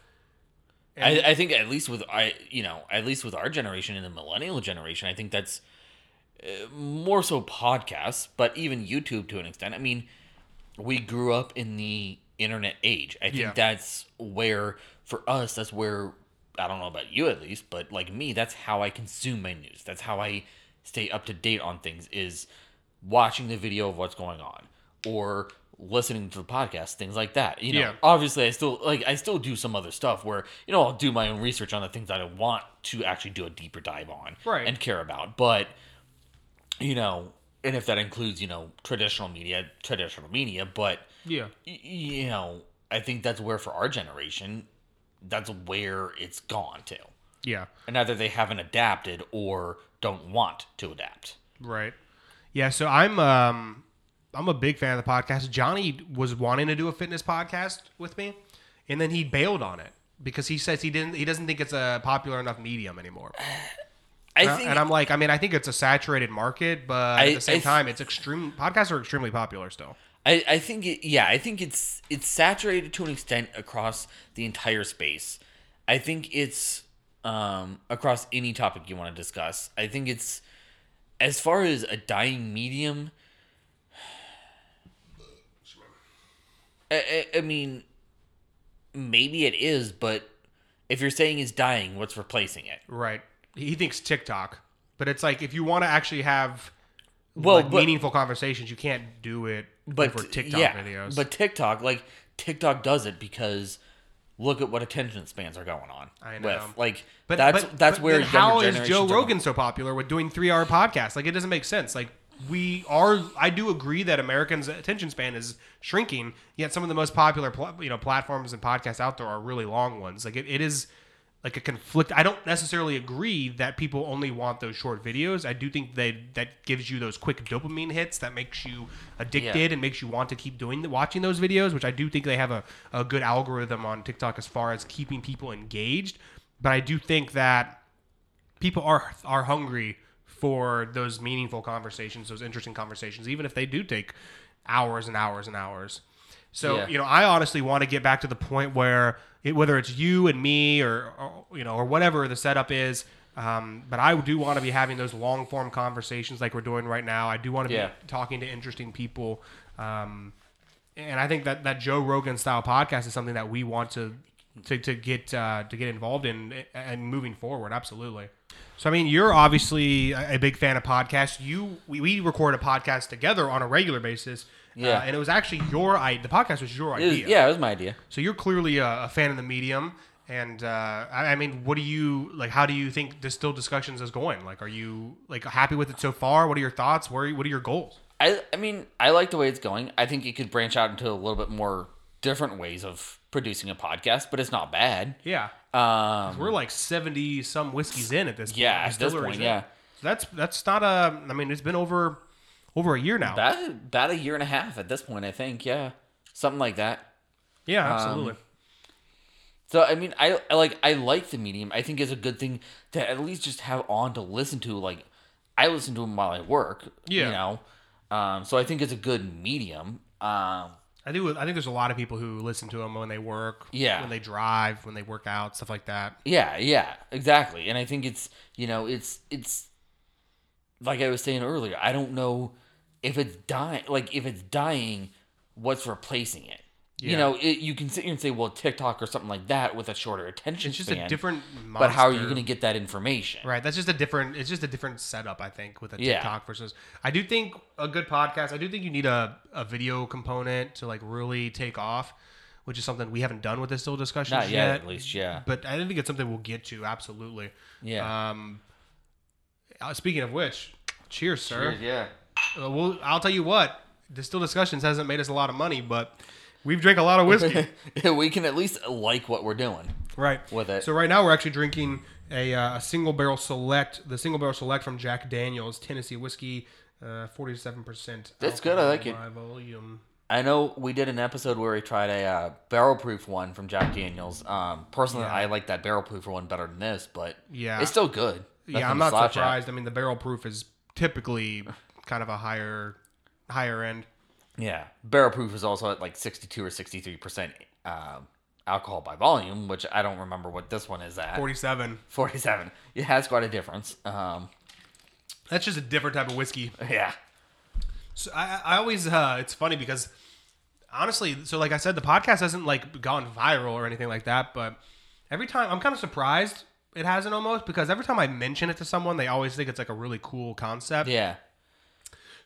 I, I think at least with I you know at least with our generation and the millennial generation, I think that's Uh, more so podcasts, but even YouTube to an extent. I mean, we grew up in the internet age. I think Yeah. that's where for us that's where I don't know about you at least, but like me, that's how I consume my news. That's how I stay up to date on things is watching the video of what's going on or listening to the podcast, things like that. You know, Yeah. obviously I still like I still do some other stuff where, you know, I'll do my own research on the things that I want to actually do a deeper dive on Right. and care about. But you know, and if that includes, you know, traditional media, traditional media, but Yeah. y- you know, I think that's where for our generation, that's where it's gone to. Yeah. And either they haven't adapted or don't want to adapt. Right. Yeah. So I'm um I'm a big fan of the podcast. Johnny was wanting to do a fitness podcast with me, and then he bailed on it because he says he didn't he doesn't think it's a popular enough medium anymore. I think and I'm like, I mean, I think it's a saturated market, but I- at the same th- time, it's extreme. Podcasts are extremely popular still. I, I think it, yeah, I think it's it's saturated to an extent across the entire space. I think it's um, across any topic you want to discuss. I think it's as far as a dying medium. I, I, I mean, maybe it is, but if you're saying it's dying, what's replacing it? Right. He thinks TikTok, but it's like if you want to actually have Well, like, but- meaningful conversations, you can't do it but over TikTok yeah, videos. But TikTok, like TikTok, does it because look at what attention spans are going on. I know. With. Like But that's but, that's but where how Joe generations are Rogan so popular with doing three hour podcasts? Like it doesn't make sense. Like we are, I do agree that Americans' attention span is shrinking. Yet some of the most popular, pl- you know, platforms and podcasts out there are really long ones. Like it, it is like a conflict. I don't necessarily agree that people only want those short videos. I do think they that gives you those quick dopamine hits that makes you addicted and makes you want to keep doing watching those videos. Which I do think they have a, a good algorithm on TikTok as far as keeping people engaged. But I do think that people are are hungry for those meaningful conversations, those interesting conversations, even if they do take hours and hours and hours. So Yeah. you know, I honestly want to get back to the point where it, whether it's you and me or, or you know or whatever the setup is. Um, but I do want to be having those long form conversations like we're doing right now. I do want to Yeah. be talking to interesting people. Um, and I think that that Joe Rogan style podcast is something that we want to to, to get uh, to get involved in and moving forward. Absolutely. So I mean, you're obviously a big fan of podcasts. You we, we record a podcast together on a regular basis. Yeah. uh, and it was actually your idea. The podcast was your It was- idea. yeah, it was my idea. So you're clearly a, a fan of the medium. And uh, I, I mean, what do you like? How do you think Distill Discussions is going? Like, are you like happy with it so far? What are your thoughts? Where what are your goals? I I mean, I like the way it's going. I think it could branch out into a little bit more different ways of producing a podcast, but it's not bad. Yeah, Um, we're like seventy some whiskeys in at this. point. Yeah, at this point, in. yeah. So that's that's not a. I mean, it's been over over a year now. About about a year and a half at this point, I think. Yeah, something like that. yeah, absolutely. So I mean, I, I like I like the medium. I think it's a good thing to at least just have on to listen to. Like I listen to them while I work. Yeah. You know. Um, so I think it's a good medium. Um, I do. I think there's a lot of people who listen to them when they work, Yeah. when they drive, when they work out, stuff like that. Yeah, yeah, exactly. And I think it's you know it's it's like I was saying earlier. I don't know if it's dying. Like if it's dying, what's replacing it? You know, it, you can sit here and say, well, TikTok or something like that with a shorter attention It's just span. a different. But how are you going to get that information? Right. That's just a different. It's just a different setup, I think, with a Yeah. TikTok versus. I do think a good podcast. I do think you need a, a video component to like really take off, which is something we haven't done with Distill Discussion Not yet, at least. Yeah. But I think it's something we'll get to. Absolutely. Yeah. Um. uh, Speaking of which, cheers, sir. yeah. Uh, well, I'll tell you what. Distill Discussions hasn't made us a lot of money, but we've drank a lot of whiskey. we can at least like what we're doing. right. With it. So right now we're actually drinking a, uh, a single barrel select, the single barrel select from Jack Daniels Tennessee whiskey, forty seven percent. That's good, I like it. Volume. I know we did an episode where we tried a uh, barrel proof one from Jack Daniels. Um, personally, Yeah. I like that barrel proof one better than this, but Yeah. it's still good. Yeah, I'm not slouch at. surprised. I mean, the barrel proof is typically kind of a higher, higher end. Yeah, barrel proof is also at like 62 or 63 percent um, alcohol by volume, which I don't remember what this one is at. Forty seven. 47. It has quite a difference. Um, That's just a different type of whiskey. yeah, So I, I always, uh, it's funny because honestly, so like I said, the podcast hasn't like gone viral or anything like that, but every time I'm kind of surprised it hasn't almost because every time I mention it to someone, they always think it's like a really cool concept. yeah,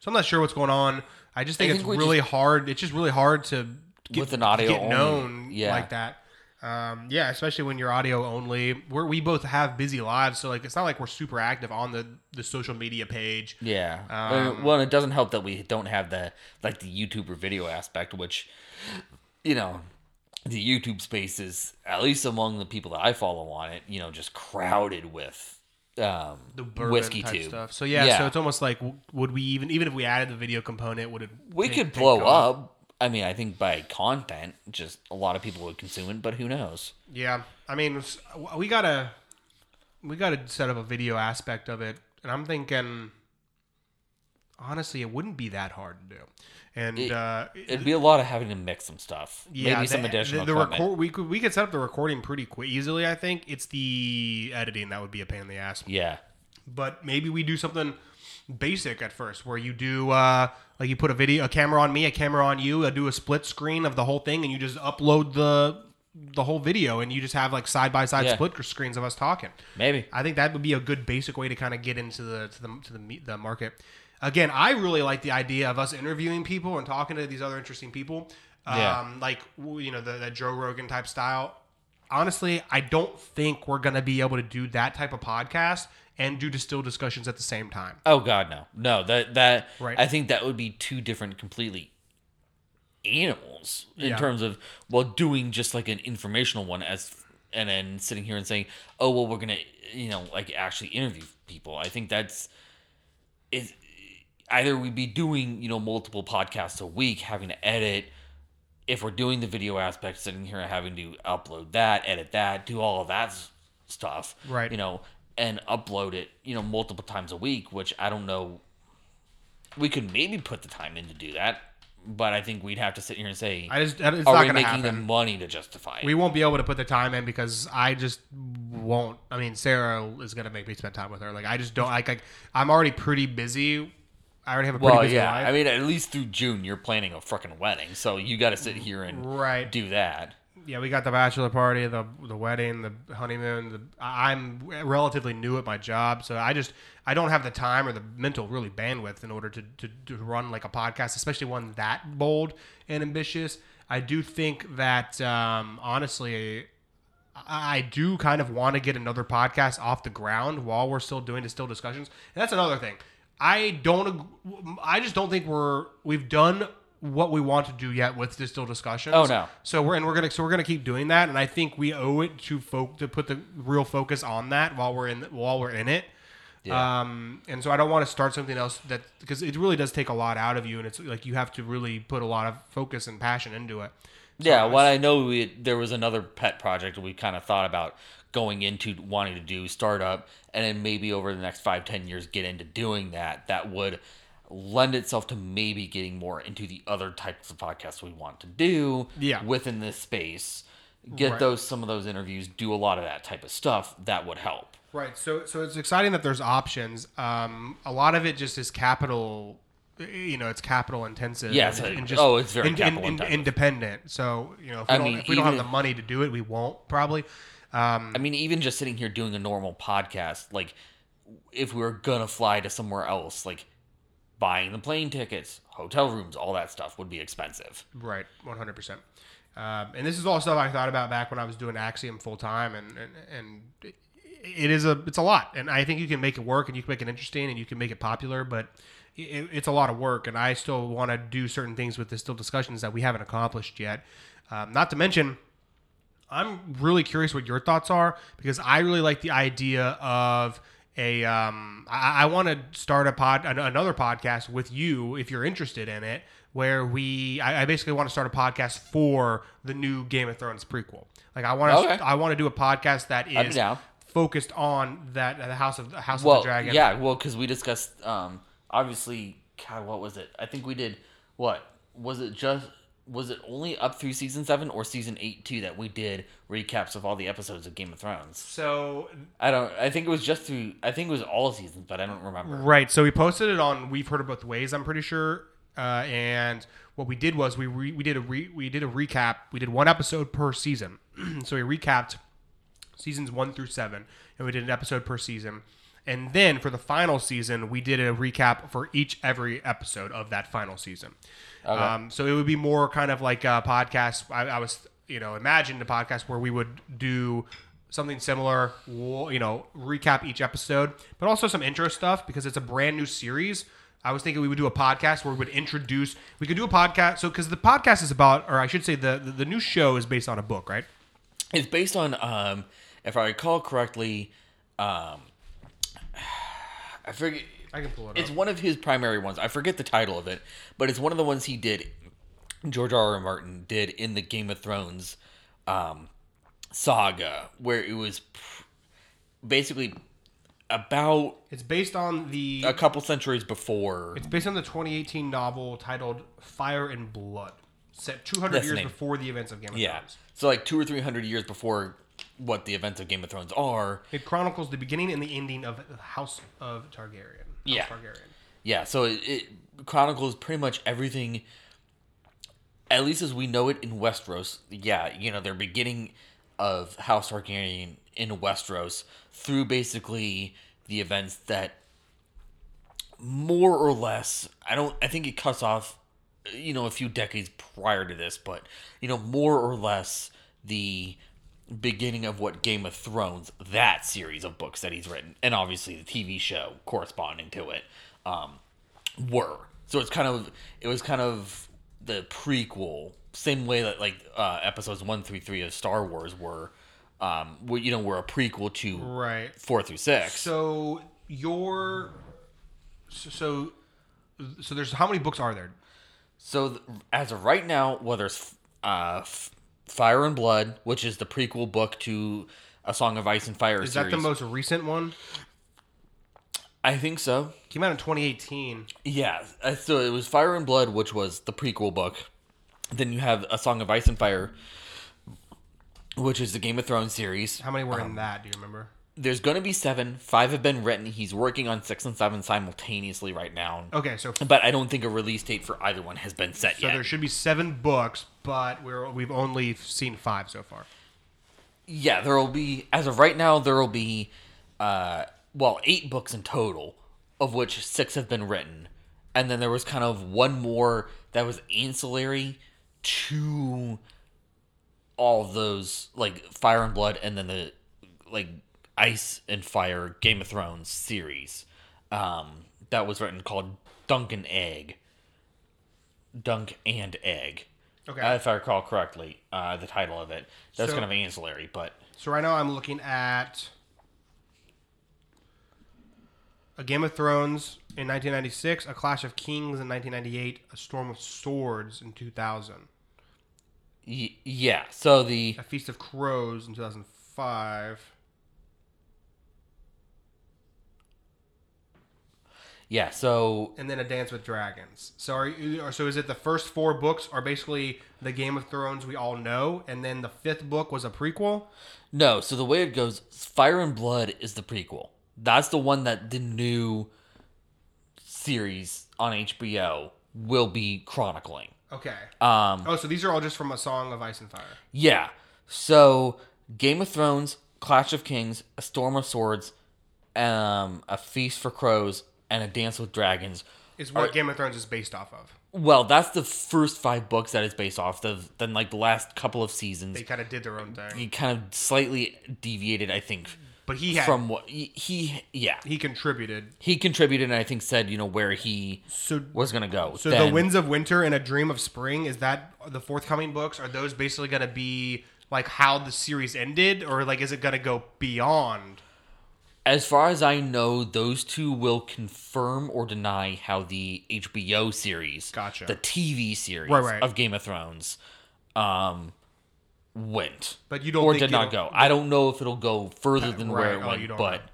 So I'm not sure what's going on. I just think, I it's think we really hard. It's just really hard to get, With an audio get known yeah. like that. Um, yeah, especially when you're audio only. We're, we both have busy lives, so like it's not like we're super active on the the social media page. yeah. Um, well, it doesn't help that we don't have the like the YouTuber video aspect, which you know. The YouTube space is, at least among the people that I follow on it, you know, just crowded with um, the whiskey tube stuff. So yeah, Yeah. so it's almost like would we even even if we added the video component, would it? we take- could blow up. I mean, I think by content, just a lot of people would consume it, but who knows? Yeah, I mean, we gotta we gotta set up a video aspect of it, and I'm thinking honestly, it wouldn't be that hard to do. And It- uh, It'd be a lot of having to mix some stuff. yeah, Maybe some additional The, the record we could we could set up the recording pretty quick easily. I think it's the editing that would be a pain in the ass. yeah, but maybe we do something basic at first where you do uh like you put a video a camera on me a camera on you uh, do a split screen of the whole thing and you just upload the the whole video and you just have like side by side split screens of us talking maybe. i think that would be a good basic way to kind of get into the to the to the, the market again i really like the idea of us interviewing people and talking to these other interesting people um like you know the, the joe rogan type style honestly, I don't think we're gonna be able to do that type of podcast and do Distill Discussions at the same time. Oh God, no, no. That that Right. I think that would be two different, completely animals in Yeah. terms of well, doing just like an informational one as, and then sitting here and saying, oh well, we're gonna, you know, like actually interview people. I think that's is either we'd be doing you know multiple podcasts a week, having to edit. If we're doing the video aspect, sitting here and having to upload that, edit that, do all of that stuff, Right. You know, and upload it, you know, multiple times a week, which I don't know. We could maybe put the time in to do that, but I think we'd have to sit here and say, I just it's "Are not we making the money to justify it?" We won't be able to put the time in because I just won't. I mean, Sarah is gonna make me spend time with her. Like I just don't. Like, like I'm already pretty busy. I already have a pretty well, busy yeah. life. I mean, at least through June, you're planning a freaking wedding, so you got to sit here and right. do that. Yeah, we got the bachelor party, the the wedding, the honeymoon. The, I'm relatively new at my job, so I just I don't have the time or the mental really bandwidth in order to to, to run like a podcast, especially one that bold and ambitious. I do think that um, honestly, I I do kind of want to get another podcast off the ground while we're still doing distill discussions. And that's another thing. I don't. I just don't think we're we've done what we want to do yet with distill discussions. Oh, no. So we're and we're gonna so we're gonna keep doing that, and I think we owe it to folk to put the real focus on that while we're in while we're in it. Yeah. Um, and so I don't want to start something else that because it really does take a lot out of you, and it's like you have to really put a lot of focus and passion into it. So yeah, well, I know we, there was another pet project we kind of thought about going into wanting to do startup, and then maybe over the next five, ten years get into doing that. That would lend itself to maybe getting more into the other types of podcasts we want to do Yeah. within this space. Get Right. those some of those interviews, do a lot of that type of stuff. That would help. Right. So so it's exciting that there's options. Um, a lot of it just is capital. You know, it's capital intensive. Yeah, and- and just oh, it's very in- in- capital in- intensive. independent. So you know, if we, I don't, mean, if we don't have the money to do it, we won't probably. Um, I mean, even just sitting here doing a normal podcast, like if we were gonna fly to somewhere else, like buying the plane tickets, hotel rooms, all that stuff would be expensive. Right, one hundred percent. Um, And this is all stuff I thought about back when I was doing Axiom full time, and and, and it- it is a it's a lot, and I think you can make it work, and you can make it interesting, and you can make it popular, but it, it's a lot of work, and I still want to do certain things with Distill Discussions that we haven't accomplished yet. Um, not to mention, I'm really curious what your thoughts are because I really like the idea of a. Um, I, I want to start a pod, an- another podcast with you if you're interested in it, where we. I, I basically want to start a podcast for the new Game of Thrones prequel. Like I want to. Okay. I want to do a podcast that is down. focused on that the House of the House of the Dragon. yeah, well, because we discussed, um, obviously, God, what was it? I think we did what was it? Just was it only up through season seven or season eight too that we did recaps of all the episodes of Game of Thrones? So I don't. I think it was just through. I think it was all seasons, but I don't remember. Right. So we posted it on. We've heard it both ways. I'm pretty sure. Uh, and what we did was we re, we did a re, we did a recap. We did one episode per season. so we recapped seasons one through seven, and we did an episode per season. And then for the final season, we did a recap for each every episode of that final season. Um, so it would be more kind of like a podcast. I, I was, you know, imagined a podcast where we would do something similar, we'll, you know, recap each episode, but also some intro stuff because it's a brand new series. I was thinking we would do a podcast where we would introduce. We could do a podcast. So because the podcast is about, or I should say, the, the the new show is based on a book, right? It's based on, um, if I recall correctly, um, I forget. I can pull it up. It's up. one of his primary ones. I forget the title of it, but it's one of the ones he did. George R. R. Martin did in the Game of Thrones um, saga, where it was pr- basically about It's based on the. a couple centuries before. It's based on the 2018 novel titled Fire and Blood, set 200 That's years name. before the events of Game of Yeah, Thrones. so like two or three hundred years before what the events of Game of Thrones are. It chronicles the beginning and the ending of the House of Targaryen. Yeah. Targaryen. Yeah, so it, it chronicles pretty much everything, at least as we know it in Westeros. Yeah, you know, their beginning of House Targaryen in Westeros through basically the events that more or less, I don't, I think it cuts off, you know, a few decades prior to this, but, you know, more or less the beginning of what Game of Thrones, that series of books that he's written, and obviously the TV show corresponding to it, um, were. So it's kind of it was kind of the prequel, same way that like uh, episodes one through three of Star Wars were, um, were, you know, were a prequel to Right. four through six. So your so so, there's how many books are there? So th- as of right now, well, there's uh, F- Fire and Blood, which is the prequel book to A Song of Ice and Fire Is series. that the most recent one? I think so. Came out in 2018. Yeah. uh, So it was Fire and Blood, which was the prequel book. Then you have A Song of Ice and Fire, which is the Game of Thrones series. How many were Um, in that? Do you remember? There's going to be seven. Five have been written. He's working on six and seven simultaneously right now. Okay, so But I don't think a release date for either one has been set yet. So there should be seven books, but we're we've only seen five so far. Yeah, there will be as of right now there will be uh well, 8 books in total of which 6 have been written. And then there was kind of one more that was ancillary to all those like Fire and Blood and then the like Ice and Fire Game of Thrones series. Um that was written called Dunk and Egg. Dunk and Egg. Okay. Uh, if I recall correctly, uh, the title of it. That's So- kind of ancillary, but So right now I'm looking at A Game of Thrones in 1996, A Clash of Kings in 1998, A Storm of Swords in 2000, Y- yeah. So the A Feast of Crows in 2005. Yeah. So and then a Dance with Dragons. So are you, or so is it the first four books are basically the Game of Thrones we all know, and then the fifth book was a prequel? no. So the way it goes, Fire and Blood is the prequel. That's the one that the new series on HBO will be chronicling. Okay. Um, Oh, so these are all just from a Song of Ice and Fire. Yeah. So Game of Thrones, Clash of Kings, A Storm of Swords, um, A Feast for Crows, and A Dance with Dragons. Is what Game of Thrones is based off of. Well, that's the first five books that it's based off of. Then, like the last couple of seasons, They kind of did their own thing. he kind of slightly deviated, I think, But he had from what he, he yeah he contributed. he contributed, and I think said you know where he So was gonna go. So Then- the Winds of Winter and A Dream of Spring is that the forthcoming books? Are those basically going to be like how the series ended, or like is it going to go beyond? As far as I know, those two will confirm or deny how the HBO series, Gotcha. the TV series Right, right. of Game of Thrones, um, went But you don't or did not go. I don't know if it'll go further than where it Oh, went, but know.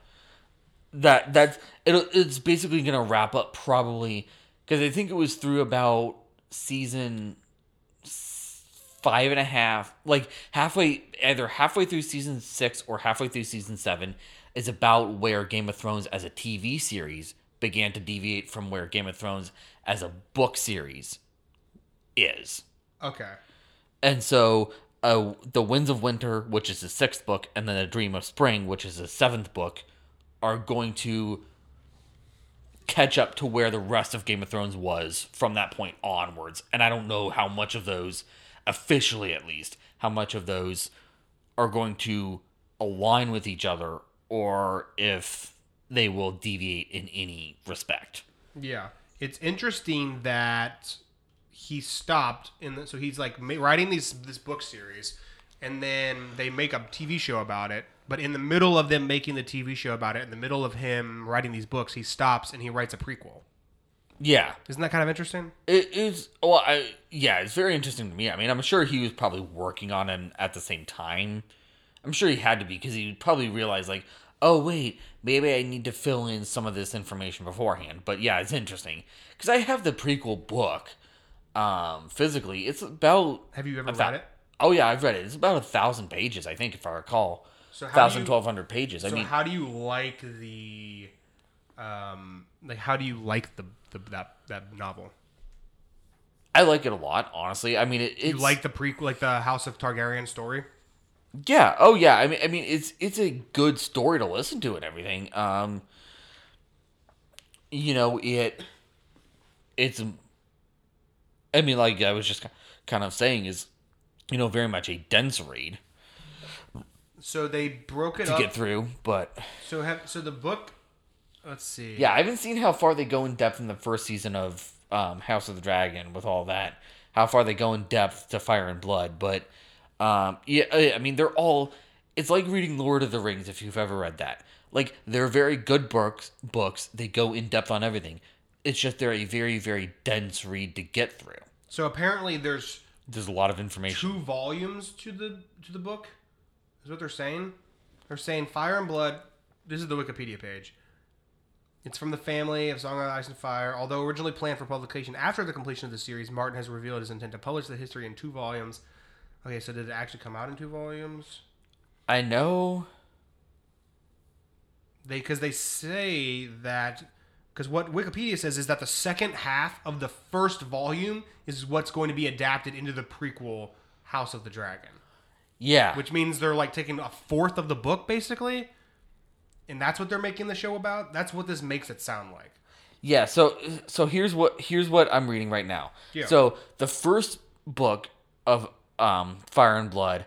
that that's it'll, it's basically gonna wrap up probably because I think it was through about season five and a half, like halfway, either halfway through season six or halfway through season seven, is about where Game of Thrones as a TV series began to deviate from where Game of Thrones as a book series is. Okay. And so, uh, The Winds of Winter, which is the sixth book, and then A Dream of Spring, which is the seventh book, are going to catch up to where the rest of Game of Thrones was from that point onwards. And I don't know how much of those, officially at least, how much of those are going to align with each other or if they will deviate in any respect. Yeah, it's interesting that he stopped in the, so he's like writing these this book series, and then they make a TV show about it. But in the middle of them making the TV show about it, in the middle of him writing these books, he stops and he writes a prequel. Yeah. Isn't that kind of interesting? It is well, I, yeah, it's very interesting to me. I mean, I'm sure he was probably working on it at the same time. I'm sure he had to be because he probably realized like, oh wait, maybe I need to fill in some of this information beforehand. But yeah, it's interesting because I have the prequel book um, physically. It's about Have you ever read it? Oh yeah, I've read it. It's about a thousand pages, I think, if I recall. So thousand, twelve hundred pages. I So mean, how do you like the, um, like how do you like the, the that that novel? I like it a lot, honestly. I mean, it, it's You like the prequel, like the House of Targaryen story? Yeah. Oh, yeah. I mean, I mean, it's it's a good story to listen to and everything. Um, you know, it it's. I mean, like I was just kind of saying, is you know very much a dense read So they broke it to up. get through, but So have so the book. Let's see. yeah, I haven't seen how far they go in depth in the first season of um, House of the Dragon with all that. How far they go in depth to Fire and Blood, but um, yeah, I I mean they're all. It's like reading Lord of the Rings if you've ever read that. Like they're very good books. Books they go in depth on everything. It's just they're a very very dense read to get through. So apparently there's There's a lot of information. two volumes to the to the book. Is what they're saying. They're saying Fire and Blood. This is the Wikipedia page. It's from the family of Song of Ice and Fire. Although originally planned for publication after the completion of the series, Martin has revealed his intent to publish the history in two volumes. Okay, so did it actually come out in two volumes? I know. They because they say that because what Wikipedia says is that the second half of the first volume is what's going to be adapted into the prequel House of the Dragon. Yeah. which means they're like taking a fourth of the book basically and that's what they're making the show about that's what this makes it sound like Yeah, so so here's what here's what I'm reading right now. Yeah. So the first book of um, Fire and Blood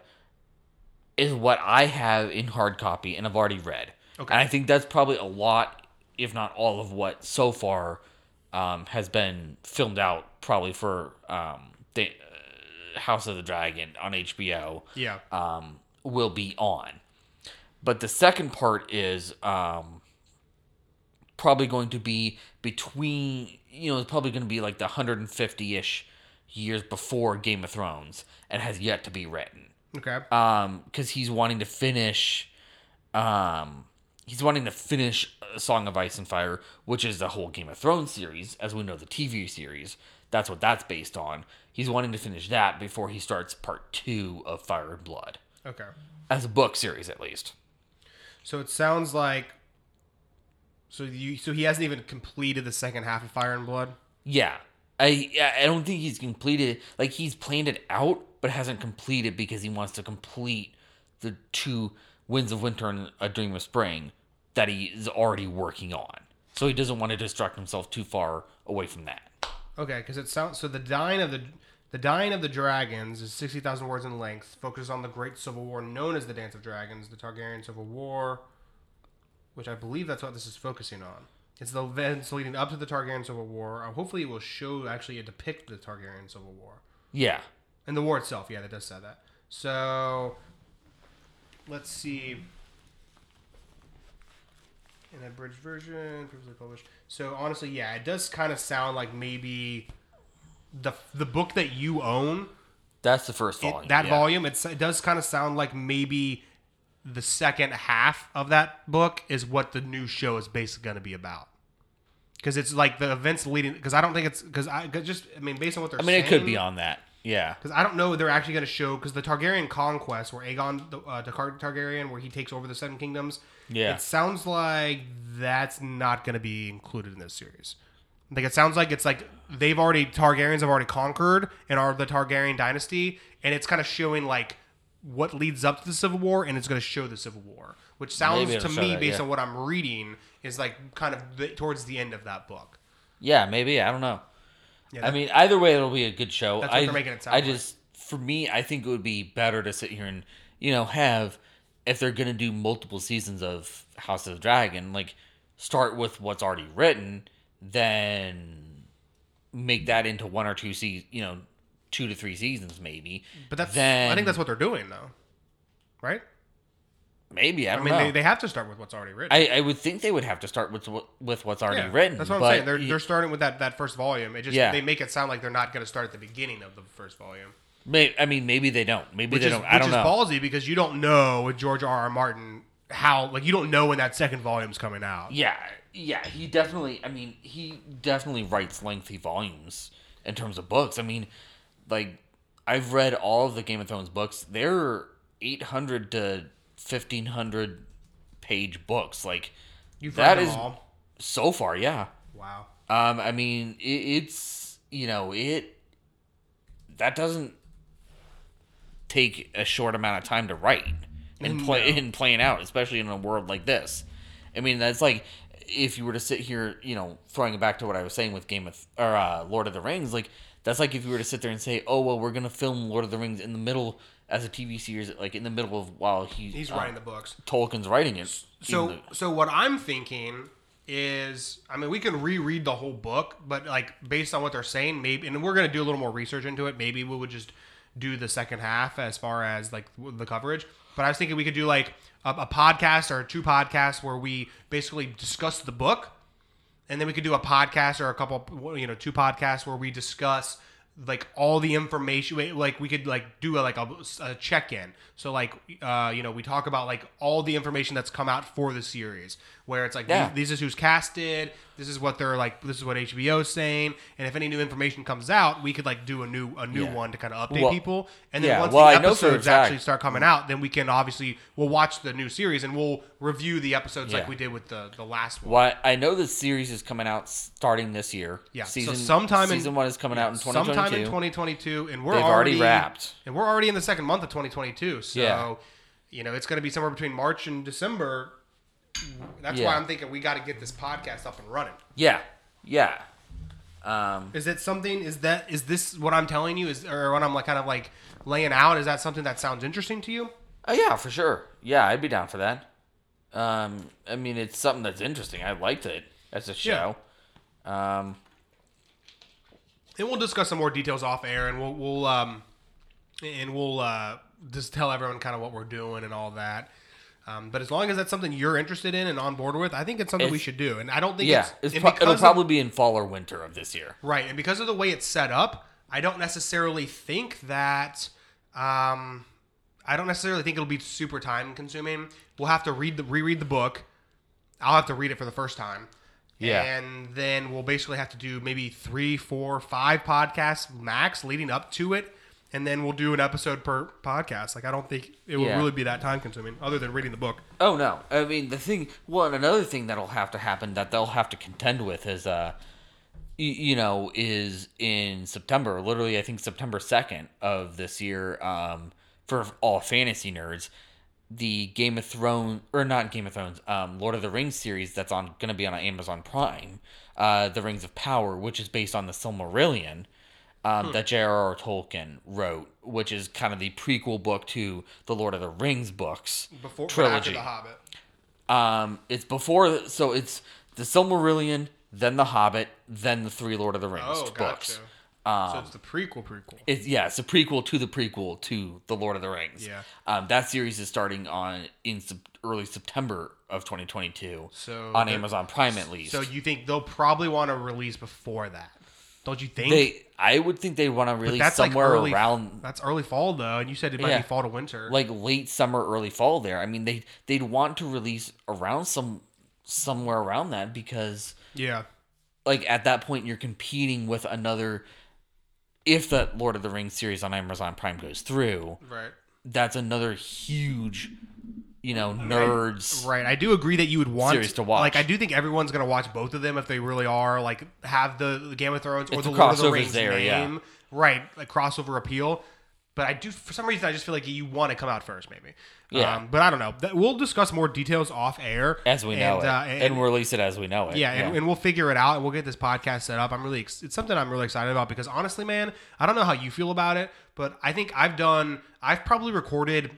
is what I have in hard copy and I've already read. Okay. And I think that's probably a lot, if not all of what so far um, has been filmed out, probably for um, the uh, House of the Dragon on HBO yeah um, will be on. But the second part is um, probably going to be between you know it's probably going to be like the 150ish years before Game of Thrones and has yet to be written. Okay. Um, because he's wanting to finish, um, he's wanting to finish a Song of Ice and Fire, which is the whole Game of Thrones series, as we know the TV series. That's what that's based on. He's wanting to finish that before he starts part two of Fire and Blood, Okay. as a book series at least. So it sounds like. So you so he hasn't even completed the second half of Fire and Blood. Yeah. I I don't think he's completed like he's planned it out, but hasn't completed because he wants to complete the two Winds of Winter and A Dream of Spring that he is already working on. So he doesn't want to distract himself too far away from that. Okay, because it sounds so the dying of the the dying of the dragons is sixty thousand words in length. Focuses on the Great Civil War known as the Dance of Dragons, the Targaryen Civil War, which I believe that's what this is focusing on. It's the events leading up to the Targaryen Civil War. Uh, hopefully, it will show actually it depict the Targaryen Civil War Yeah. and the war itself. Yeah, that does say that. So let's see. In an abridged version, previously published. So honestly, yeah, it does kind of sound like maybe the the book that you own, That's the first it- volume. that yeah. volume. It's, it does kind of sound like maybe the second half of that book is what the new show is basically going to be about. Because it's like the events leading. Because I don't think it's because I 'cause just I mean based on what they're. I mean, it saying, could be on that. Yeah. because I don't know they're actually going to show because the Targaryen conquest, where Aegon the, uh, Targaryen, where he takes over the Seven Kingdoms. Yeah. It sounds like that's not going to be included in this series. Like it sounds like it's like they've already Targaryens have already conquered and are the Targaryen dynasty, and it's kind of showing like what leads up to the Civil War, and it's going to show the Civil War, which sounds Maybe to me, that, based yeah. on what I'm reading, is like kind of the, towards the end of that book. Yeah, maybe. I don't know. Yeah, I mean, either way, it'll be a good show. That's what I, they're making it sound I like. just, for me, I think it would be better to sit here and, you know, have, if they're going to do multiple seasons of House of the Dragon, like, start with what's already written, then make that into one or two seasons, you know, two to three seasons maybe. but that's then, I think that's what they're doing though, right? Maybe I I don't mean, know. they, they have to start with what's already written. I, I would think they would have to start with with what's already Yeah, written. That's what I'm saying. They're, they're starting with that, that first volume. It just Yeah. they make it sound like they're not going to start at the beginning of the first volume, may, I mean, maybe they don't. Maybe which they is don't. I don't know. Which is ballsy because you don't know with George R. R. Martin how like you don't know when that second volume's coming out. Yeah, yeah, he definitely. I mean, he definitely writes lengthy volumes in terms of books. I mean, like I've read all of the Game of Thrones books. They're eight hundred to fifteen hundred page books. Like You've that read them is all. so far. Yeah. Wow. Um. I mean, it, it's you know it. That doesn't take a short amount of time to write and play No. and playing out, especially in a world like this. I mean, that's like if you were to sit here, you know, throwing it back to what I was saying with Game of or uh, Lord of the Rings, like that's like if you were to sit there and say, "Oh, well, we're gonna film Lord of the Rings in the middle as a TV series, like in the middle of while he, He's uh, writing the books. Tolkien's writing it." So though- so what I'm thinking is I mean we can reread the whole book, but like based on what they're saying, maybe and we're gonna do a little more research into it. Maybe we would just do the second half as far as like the coverage. But I was thinking we could do like a, a podcast or two podcasts where we basically discuss the book, and then we could do a podcast or a couple, you know, two podcasts where we discuss like all the information. Like we could like do a, like a, a check in. So like, uh, you know, we talk about like all the information that's come out for the series, where it's like Yeah. these, this is who's casted, this is what they're like, this is what HBO's saying, and if any new information comes out, we could like do a new a new Yeah. one to kind of update Well, people. And then yeah, once well, the episodes actually start coming out, then we can obviously we'll watch the new series and we'll review the episodes Yeah. like we did with the the last one. Well, I know the series is coming out starting this year. Yeah, so season sometime in- season one is coming out in twenty twenty sometime in two. 2022 and we're They've already, wrapped. and we're already in the second month of 2022 so you know it's going to be somewhere between march and december that's Yeah. why i'm thinking we got to get this podcast up and running Yeah, yeah. Um, is it something is that is this what i'm telling you is or what i'm like kind of like laying out is that something that sounds interesting to you oh yeah, for sure. Yeah, I'd be down for that. Um, I mean, it's something that's interesting. I liked it as a show. Um, and we'll discuss some more details off air and we'll we'll um and we'll uh just tell everyone kind of what we're doing and all that Um, but as long as that's something you're interested in and on board with, I think it's something we should do. And I don't think Yeah, it's, it's pro- it'll because of- probably be in fall or winter of this year. Right, and because of the way it's set up, I don't necessarily think that. Um, I don't necessarily think it'll be super time consuming. We'll have to read the reread the book. I'll have to read it for the first time. Yeah. and then we'll basically have to do maybe three, four, five podcasts max leading up to it, and then we'll do an episode per podcast. Like I don't think it will Yeah. really be that time consuming, other than reading the book. Oh no! I mean, the thing. Well, and another thing that'll have to happen that they'll have to contend with is, uh, y- you know, is in September. Literally, I think September second of this year. Um, for all fantasy nerds, the Game of Thrones or not Game of Thrones, um, Lord of the Rings series that's on going to be on Amazon Prime. Uh, the Rings of Power, which is based on the Silmarillion. Um, that J.R.R. Tolkien wrote, which is kind of the prequel book to the Lord of the Rings books Before trilogy. the Hobbit. Um, it's before, so it's the Silmarillion, then the Hobbit, then the three Lord of the Rings Oh, books. gotcha. Um, so it's the prequel, prequel. It's yeah, it's a prequel to the prequel to the Lord of the Rings. Yeah. Um, that series is starting on in sep- early September of 2022. So on Amazon Prime at least. So you think they'll probably want to release before that? Don't you think? they, I would think they want to release that's somewhere like early, around That's early fall though, and you said it might Yeah. be fall to winter. like late summer, early fall. There, I mean, they they'd want to release around some somewhere around that because yeah, like at that point you're competing with another if that Lord of the Rings series on Amazon Prime goes through, right. that's another huge, you know, nerds. Right. I do agree that you would want Series to watch. Like I do think everyone's gonna watch both of them if they really are like have the, the Game of Thrones or If the Lord of the Rings there, yeah. name. Right, like crossover appeal. But I do for some reason I just feel like you want to come out first, maybe. Yeah. Um, but I don't know. We'll discuss more details off air As we know and, it, uh, and, release it as we know it. Yeah, and, and we'll figure it out, and we'll get this podcast set up. I'm really, ex- it's something I'm really excited about because honestly, man, I don't know how you feel about it, but I think I've done, I've probably recorded,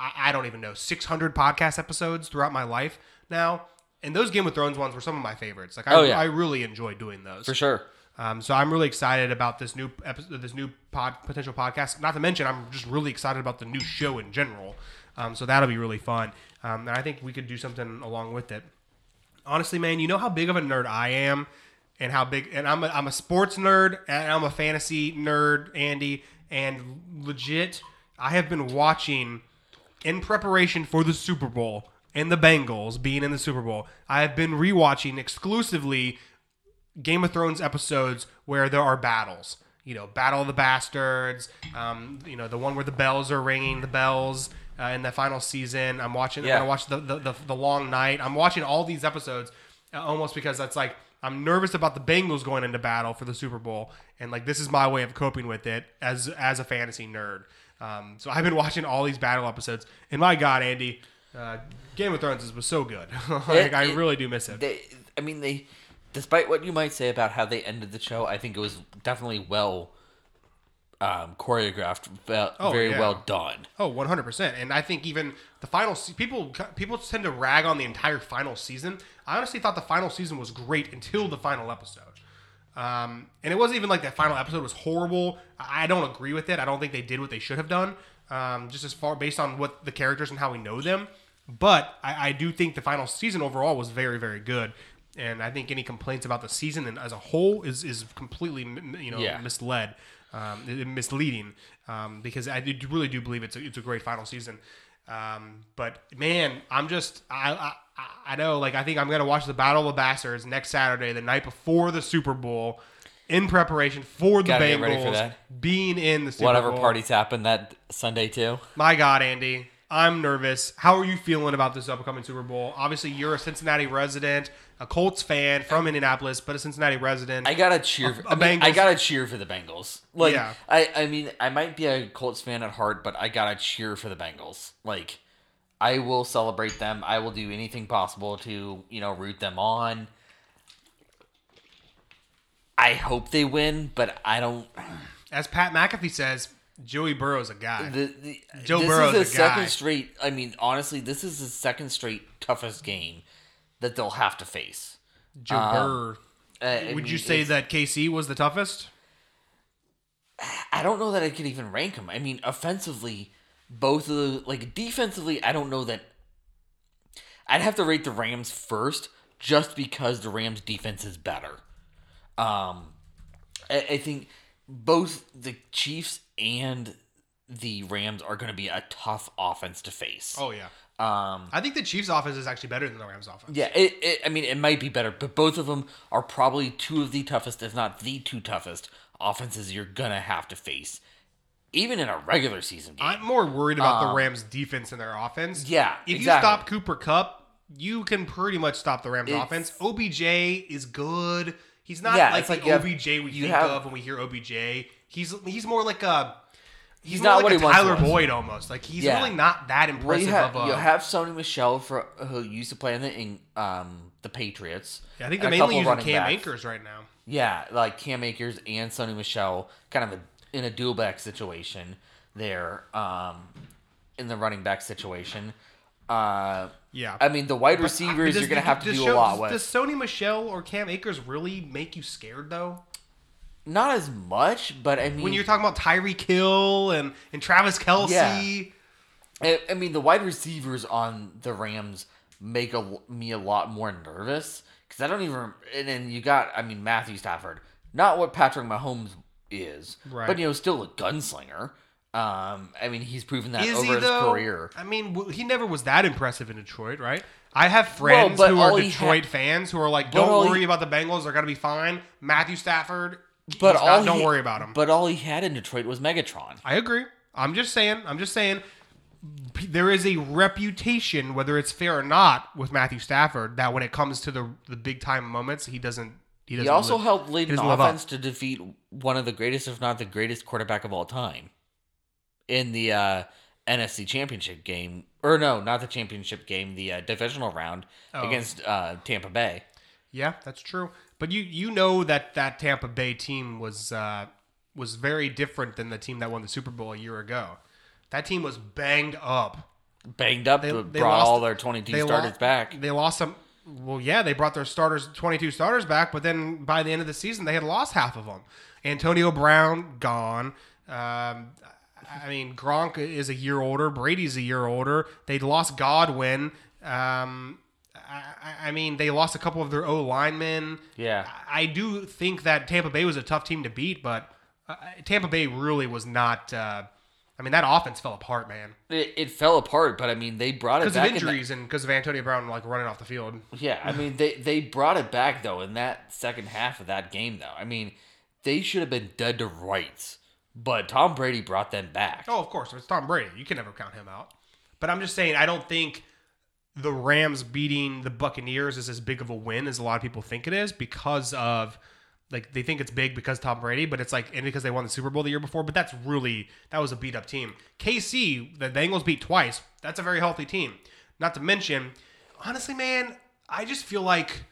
I, I don't even know, 600 podcast episodes throughout my life now, and those Game of Thrones ones were some of my favorites. Like, I, Oh, yeah. I really enjoy doing those for sure. Um, so I'm really excited about this new episode, this new pod, potential podcast. Not to mention, I'm just really excited about the new show in general. Um, so that'll be really fun, um, and I think we could do something along with it. Honestly, man, you know how big of a nerd I am, and how big, and I'm a, I'm a sports nerd, and I'm a fantasy nerd, Andy, and legit, I have been watching in preparation for the Super Bowl and the Bengals being in the Super Bowl. I have been rewatching exclusively Game of Thrones episodes where there are battles. You know, Battle of the Bastards. Um, you know, the one where the bells are ringing, the bells uh, in the final season. I'm watching. Yeah. I'm gonna watch the, the the the Long Night. I'm watching all these episodes uh, almost because that's like I'm nervous about the Bengals going into battle for the Super Bowl, and like this is my way of coping with it as as a fantasy nerd. Um, so I've been watching all these battle episodes, and my God, Andy, uh, Game of Thrones was so good. like It- I it- really do miss it. They, I mean, they, despite what you might say about how they ended the show, I think it was definitely well um, choreographed, ve- Oh, very yeah. well done. Oh, 100%. And I think even the final se- people people tend to rag on the entire final season. I honestly thought the final season was great until the final episode. Um, and it wasn't even like that final episode was horrible. I don't agree with it. I don't think they did what they should have done. Um, just as far based on what the characters and how we know them. But I, I do think the final season overall was very, very good. And I think any complaints about the season and as a whole is is completely you know Yeah. misled, um, misleading. Um, because I do, really do believe it's a, it's a great final season. Um, but man, I'm just I, I I know like I think I'm gonna watch the Battle of the Bastards next Saturday, the night before the Super Bowl, in preparation for the Gotta get Bengals ready for that. being in the Super Whatever Bowl. parties happen that Sunday too. My God, Andy, I'm nervous. How are you feeling about this upcoming Super Bowl? Obviously, you're a Cincinnati resident, a Colts fan from Indianapolis, but a Cincinnati resident. I gotta cheer. For, A- I, a mean, I gotta cheer for the Bengals. Like, Yeah. I, I mean, I might be a Colts fan at heart, but I gotta cheer for the Bengals. Like, I will celebrate them. I will do anything possible to, you know, root them on. I hope they win, but I don't. As Pat McAfee says, Joey Burrow's a guy. The, the, Joe this Burrow's is the the guy. second straight. I mean, honestly, this is the second straight toughest game that they'll have to face. Joe um. Uh, Would you say that KC was the toughest? I don't know that I could even rank them. I mean, offensively, both of the like defensively, I don't know that I'd have to rate the Rams first, just because the Rams defense is better. Um, I, I think both the Chiefs and the Rams are going to be a tough offense to face. Oh yeah. Um, I think the Chiefs' offense is actually better than the Rams' offense. yeah, it, it. I mean, it might be better, but both of them are probably two of the toughest, if not the two toughest offenses you're gonna have to face, even in a regular season game. I'm more worried about the Um, Rams' defense and their offense. Yeah, If exactly. you stop Cooper Kupp, you can pretty much stop the Rams' It's- offense. OBJ is good. He's not Yeah, like it's the like you have- OBJ we think have- of when we hear OBJ. He's he's more like a he's, not like what a he once Tyler was. Boyd almost. Like he's Yeah. really not that well, impressive you have of a. you have Sony Michel for who used to play in the in, um the Patriots. I think they're mainly using Cam backs. Akers right now. Yeah, like Cam Akers and Sony Michel, kind of a, in a dual back situation there, um, in the running back situation. Uh, Yeah. I mean, the wide uh, receivers does you're gonna have to does do show- a lot Does with. Sony Michel or Cam Akers really make you scared though? Not as much, but I mean, When you're talking about Tyreek Hill and and Travis Kelce, Yeah. I, I mean, the wide receivers on the Rams make a, me a lot more nervous because I don't even. And then you got, I mean, Matthew Stafford, not what Patrick Mahomes is, Right. but you know, still a gunslinger. Um, I mean, he's proven that is over he his though? career. I mean, he never was that impressive in Detroit, right? I have friends but who are Detroit had- fans who are like, "Don't worry he- about the Bengals; they're gonna be fine." Matthew Stafford, But all not, don't he- worry about him. But all he had in Detroit was Megatron. I agree. I'm just saying. I'm just saying. There is a reputation, whether it's fair or not, with Matthew Stafford that when it comes to the the big time moments, he doesn't. He doesn't. He also live- helped lead an doesn't live up. offense to defeat one of the greatest, if not the greatest, quarterback of all time in the uh, NFC Championship game. Or no, not the championship game, the uh, divisional round Oh. against uh, Tampa Bay. Yeah, that's true. But you you know that that Tampa Bay team was uh, was very different than the team that won the Super Bowl a year ago. That team was banged up. Banged up, They- they brought lost- all their 22 They starters lo- back. They lost some. Well, yeah, they brought their starters, twenty-two starters back, but then by the end of the season, they had lost half of them. Antonio Brown gone. Um, I mean, Gronk is a year older. Brady's a year older. They lost Godwin. Um, I, I- I mean, they lost a couple of their O linemen. Yeah. I do think that Tampa Bay was a tough team to beat, but uh, Tampa Bay really was not. Uh, I mean, that offense fell apart, man, It, it fell apart, but I mean, they brought it back. because of injuries and because of Antonio Brown like running off the field. Yeah, I mean they they brought it back though in that second half of that game though. I mean, they should have been dead to rights, but Tom Brady brought them back. Oh, of course, it's Tom Brady. You can never count him out. But I'm just saying, I don't think the Rams beating the Buccaneers is as big of a win as a lot of people think it is because of like they think it's big because Tom Brady, but it's like and because they won the Super Bowl the year before. But that's really that was a beat up team. KC, the Bengals beat twice. That's a very healthy team. Not to mention, honestly, man, I just feel like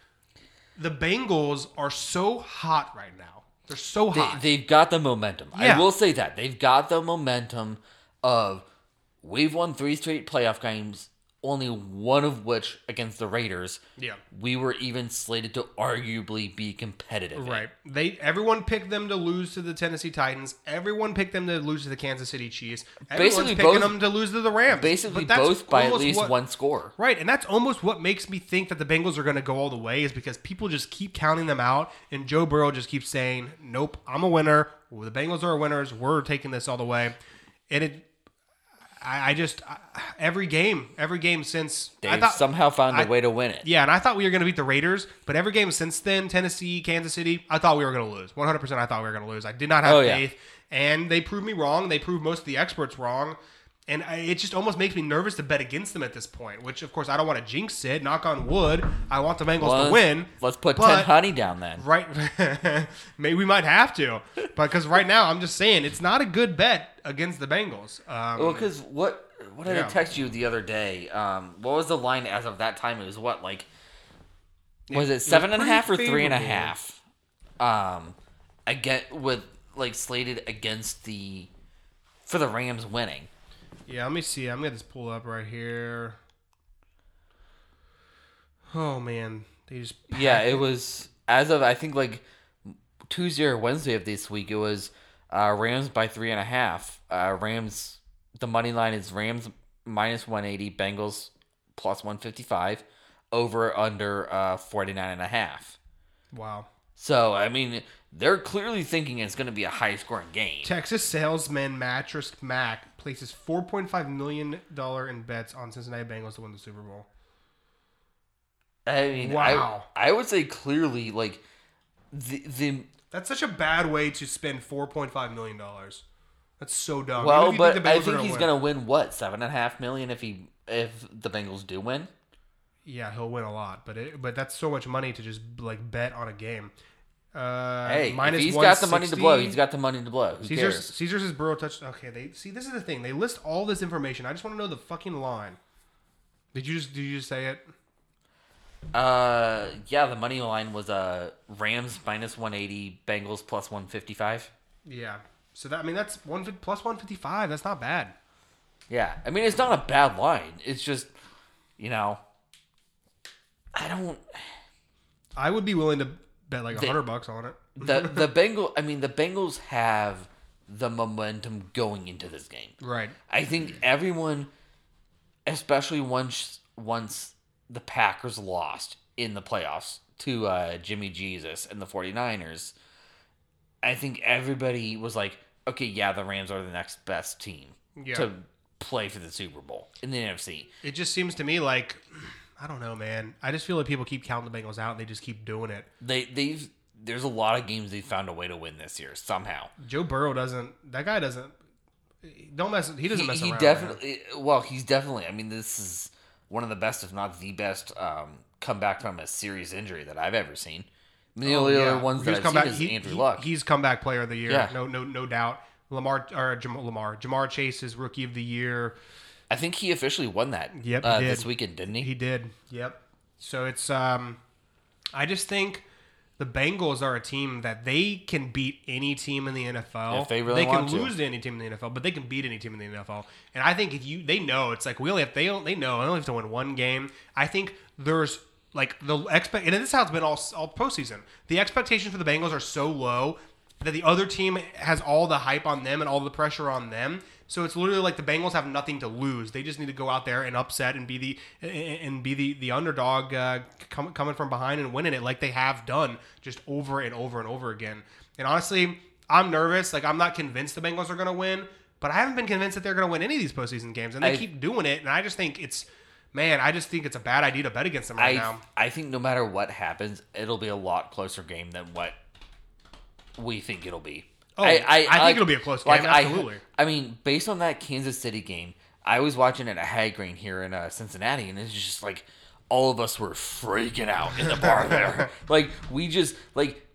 the Bengals are so hot right now. They're so They, hot. they've got the momentum. Yeah. I will say that they've got the momentum of we've won three straight playoff games, only one of which against the Raiders. yeah. We were even slated to arguably be competitive. in. Right. They everyone picked them to lose to the Tennessee Titans. Everyone picked them to lose to the Kansas City Chiefs. Everyone's Basically picking both- them to lose to the Rams. Basically, both by at least what- one score. Right, and that's almost what makes me think that the Bengals are going to go all the way is because people just keep counting them out, and Joe Burrow just keeps saying, "Nope, I'm a winner. Well, the Bengals are winners. We're taking this all the way." And it, I, I just I, every game, every game since I They've thought somehow found a I- way to win it. yeah, and I thought we were going to beat the Raiders, but every game since then, Tennessee, Kansas City, I thought we were going to lose. 100% I thought we were going to lose. I did not have Oh, yeah. faith, and they proved me wrong. They proved most of the experts wrong. And I, it just almost makes me nervous to bet against them at this point, which, of course, I don't want to jinx it. Knock on wood. I want the Bengals Well, to win. Let's put but- ten honey down then. Right. Maybe we might have to. Because right now, I'm just saying, it's not a good bet against the Bengals. Um, Well, because what what did Yeah. I text you the other day? Um, what was the line as of that time? It was what like was it seven and a half or three and a favorable. half? Um, again with like slated against the for the Rams winning. Yeah, let me see. I'm going to just pull up right here. Oh, man. They just Yeah, it was as of I think like Tuesday or Wednesday of this week. It was uh, Rams by three and a half. Uh, Rams. The money line is Rams minus one eighty. Bengals plus 155, over under uh, 49 and a half. Wow. So, I mean, they're clearly thinking it's going to be a high scoring game. Texas salesman Mattress Mac places $4.5 million in bets on Cincinnati Bengals to win the Super Bowl. I mean, Wow. I, I would say clearly, like, the, the That's such a bad way to spend $4.5 million. That's so dumb. well, but think I think he's win. going to win what seven and a half million if he if the Bengals do win. Yeah, he'll win a lot, but it, but that's so much money to just like bet on a game. Uh, Hey, if minus he's got the money to blow. He's got the money to blow. Who Caesar's cares? Caesar's is Burrow touched. Okay, they see this is the thing. They list all this information. I just want to know the fucking line. Did you just did you just say it? Uh, yeah, the money line was uh Rams minus one eighty, Bengals plus one fifty five. Yeah. So that I mean that's one plus one fifty five. That's not bad. Yeah, I mean it's not a bad line. It's just, you know, I don't. I would be willing to bet like a hundred bucks on it. The the Bengal. I mean the Bengals have the momentum going into this game. Right. I think everyone, especially once once the Packers lost in the playoffs to uh, Jimmy Jesus and the 49ers, I think everybody was like, okay, yeah, the Rams are the next best team Yeah. to play for the Super Bowl in the NFC. It just seems to me like I don't know, man. I just feel like people keep counting the Bengals out and they just keep doing it. They they've there's a lot of games they found a way to win this year somehow. Joe Burrow doesn't. That guy doesn't. Don't mess. He doesn't he, mess he around. man. definitely well he's definitely i mean this is one of the best if not the best um, comeback from a serious injury that i've ever seen I mean, the Oh, only yeah. other ones that He's i've come seen back- is he- andrew he- luck He's comeback player of the year. Yeah. No, no, no doubt. Lamar or Jam- Lamar, Ja'Marr Chase is rookie of the year. I think he officially won that Yep, uh, this weekend didn't he, He did. Yep. So it's um, I just think the Bengals are a team that they can beat any team in the NFL. If they really can want to. lose to any team in the NFL, but they can beat any team in the NFL. And I think if you, they know it's like we only have they don't they know they only have to win one game. I think there's like the expect and this is how it's been all all postseason. The expectations for the Bengals are so low that the other team has all the hype on them and all the pressure on them. So it's literally like the Bengals have nothing to lose. They just need to go out there and upset and be the and be the the underdog uh, com- coming from behind and winning it like they have done just over and over and over again. And honestly, I'm nervous. Like I'm not convinced the Bengals are going to win, but I haven't been convinced that they're going to win any of these postseason games. And they I- keep doing it, and I just think it's man, I just think it's a bad idea to bet against them right I, now. I think no matter what happens it'll be a lot closer game than what we think it'll be Oh, I think it'll be a close game, I- absolutely. I, mean based on that kansas city game i was watching it at Hagrain here in uh, cincinnati and it's just like all of us were freaking out in the bar there like we just like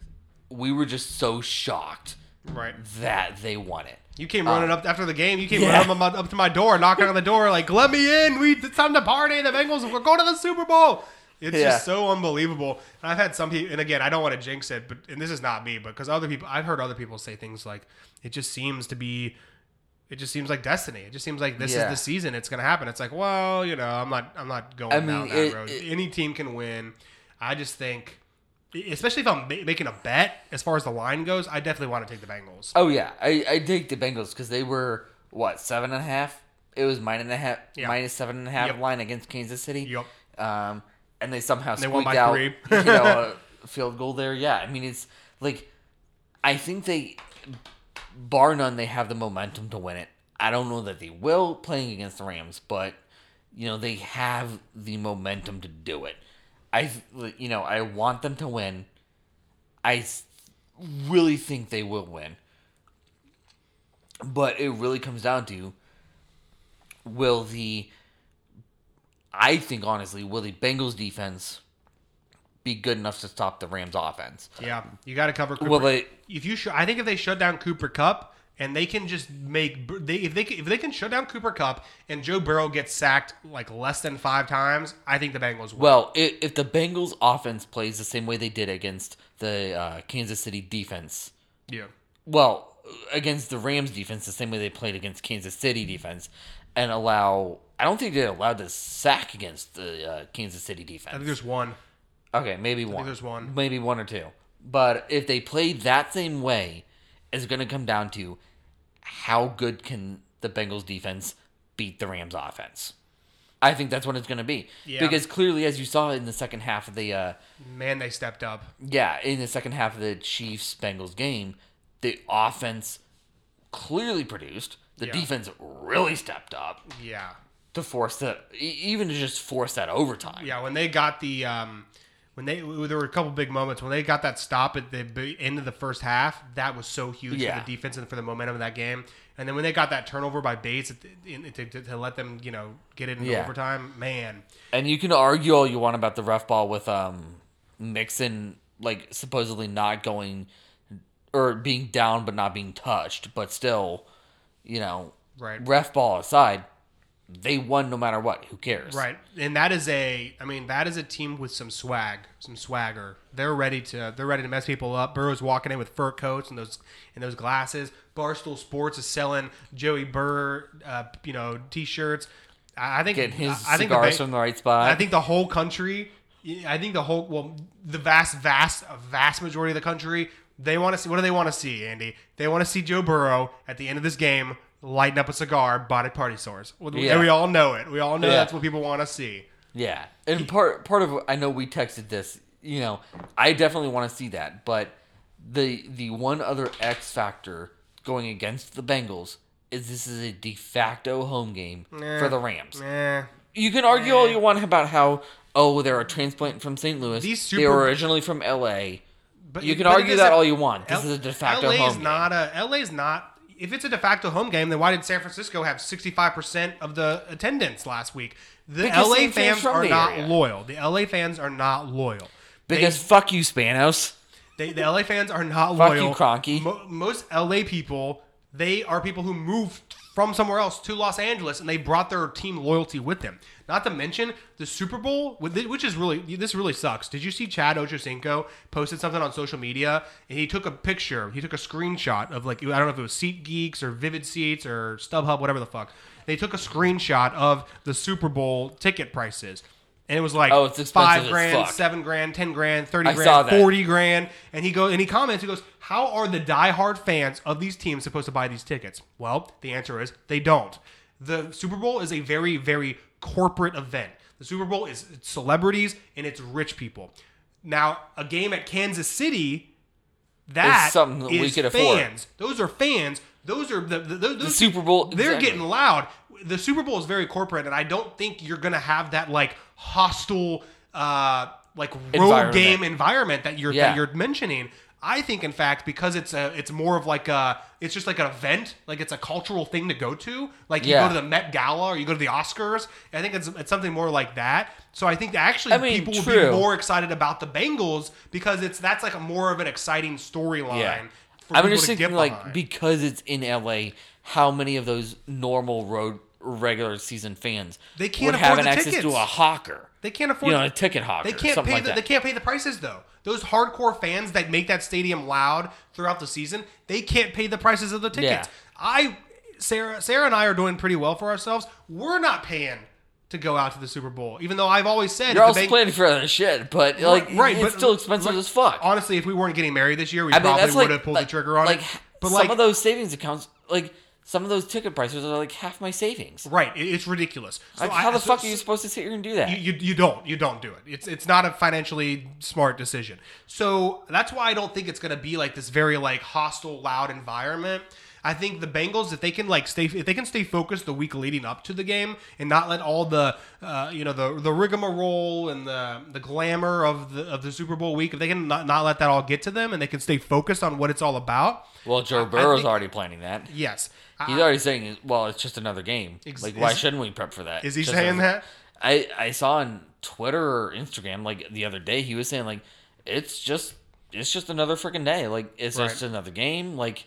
we were just so shocked Right. that they won it You came running up after the game. You came yeah. running up, up to my door, knocking on the door, like, "Let me in! We it's time to party. The Bengals, we're going to the Super Bowl." It's Yeah. just so unbelievable. And I've had some people, and again, I don't want to jinx it, but and this is not me, but because other people, I've heard other people say things like, "It just seems to be." It just seems like destiny. It just seems like this Yeah. is the season. It's going to happen. It's like, well, you know, I'm not. I'm not going I down mean, that it- road. it- Any team can win. I just think, especially if I'm ma- making a bet as far as the line goes, I definitely want to take the Bengals. oh yeah i i take the bengals because they were what seven and a half it was minus and a half Yeah. minus seven and a half Yep. line against kansas city Yep. um and they somehow They squeaked out you know a field goal there. Yeah i mean it's like i think they bar none they have the momentum to win it. I don't know that they will playing against the rams but you know they have the momentum to do it. I you know i want them to win. I really think they will win. But it really comes down to will the I think honestly, will the Bengals defense be good enough to stop the Rams offense? Yeah, you got to cover. Cooper. They if you, sh- I think if they shut down Cooper Kupp and they can just make, they if they can- if they can shut down Cooper Kupp and Joe Burrow gets sacked like less than five times, I think the Bengals win. Well, if, if the Bengals offense plays the same way they did against the uh, Kansas City defense, yeah, well, against the Rams defense, the same way they played against Kansas City defense, and allow, I don't think they allowed the sack against the uh, Kansas City defense. I think there's one. Okay, maybe one. there's one. Maybe one or two. But if they play that same way, it's going to come down to how good can the Bengals defense beat the Rams offense. I think that's what it's going to be. Yeah. Because clearly, as you saw in the second half of the, uh, Man, they stepped up. yeah, in the second half of the Chiefs Bengals game, the offense clearly produced. The Yeah. defense really stepped up Yeah. To force the, e- even to just force that overtime. Yeah, when they got the um, when they there were a couple big moments when they got that stop at the end of the first half. That was so huge Yeah. for the defense and for the momentum of that game. And then when they got that turnover by Bates the, to, to, to let them, you know, get it in Yeah. overtime, man. And you can argue all you want about the ref ball with um Mixon like supposedly not going or being down but not being touched, but still, you know, Right. ref ball aside, they won no matter what. Who cares? Right, and that is a, I mean, that is a team with some swag, some swagger. They're ready to, they're ready to mess people up. Burrow's walking in with fur coats and those, and those glasses. Barstool Sports is selling Joey Burr, uh, you know, t-shirts. I I think, Getting his I think the cigars ba- from the right spot. I think the whole country, I think the whole, well, the vast, vast, vast majority of the country, they want to see. What do they want to see, Andy? They want to see Joe Burrow at the end of this game lighting up a cigar, bought at party stores. Well, Yeah. We all know it. We all know Yeah. that's what people want to see. Yeah, and part part of I know we texted this. You know, I definitely want to see that, but the the one other X factor going against the Bengals is this is a de facto home game for the Rams. Eh. You can argue all you want about how oh they're a transplant from St. Louis. These they Super- were originally from L.A. But You can but argue that all you want. This L- is a de facto LA home is game. not a LA's not. If it's a de facto home game, then why did San Francisco have sixty five percent of the attendance last week? The Because LA fans are not area. loyal. The LA fans are not loyal. because fuck you, Spanos. They, the LA fans are not Fuck you, loyal. Kroenke. Mo- most LA people, they are people who moved from somewhere else to Los Angeles, and they brought their team loyalty with them. Not to mention the Super Bowl, which is really this really sucks. Did you see Chad Ochocinco posted something on social media, and he took a picture, he took a screenshot of like I don't know if it was Seat Geeks or Vivid Seats or StubHub, whatever the fuck. They took a screenshot of the Super Bowl ticket prices. And it was like Oh, it's five grand, seven grand, ten grand, thirty I grand, 40 grand. And he goes and he comments, he goes, How are the diehard fans of these teams supposed to buy these tickets? Well, the answer is they don't. The Super Bowl is a very, very corporate event. The Super Bowl is celebrities and it's rich people. Now, a game at Kansas City, that It's something that we is could afford. fans. Those are fans. Those are the, the, those, The Super Bowl. they're exactly. getting loud. The Super Bowl is very corporate, and I don't think you're gonna have that like hostile, uh, like road Environment. game environment that you're Yeah. that you're mentioning. I think, in fact, because it's a, it's more of like a, it's just like an event, like it's a cultural thing to go to. Like you Yeah. go to the Met Gala or you go to the Oscars. I think it's it's something more like that. So I think actually I mean, people would true. be more excited about the Bengals because it's that's like a more of an exciting storyline. Yeah. for I'm people just to thinking, like, behind. because it's in LA, how many of those normal road regular season fans They can't would have afford an the access to tickets. a hawker? They can't afford You know, a ticket hawker. They can't pay the, they can't pay the prices though. Those hardcore fans that make that stadium loud throughout the season, they can't pay the prices of the tickets. Yeah. I Sarah Sarah and I are doing pretty well for ourselves. We're not paying to go out to the Super Bowl, even though I've always said You're also Beng- planning for other shit, but like, right, it's but still expensive like, as fuck. Honestly, if we weren't getting married this year, we I mean, probably would like, have pulled like the trigger on like, it. But some like, of those savings accounts, like some of those ticket prices are like half my savings. right, it's ridiculous. So Like, how the so- fuck are you supposed to sit here and do that? You, you, you don't you don't do it. It's it's not a financially smart decision. So that's why I don't think it's going to be like this very like hostile, loud environment. I think the Bengals, if they can like stay, if they can stay focused the week leading up to the game and not let all the, uh, you know, the the rigmarole and the the glamour of the of the Super Bowl week, if they can not, not let that all get to them and they can stay focused on what it's all about. well, Joe I Burrow's think- already planning that. Yes, He's already saying, "Well, it's just another game. Ex- like, why is- shouldn't we prep for that?" is he Just saying that? I I saw on Twitter or Instagram like the other day he was saying like it's just it's just another freaking day. Like it's Right. just another game. Like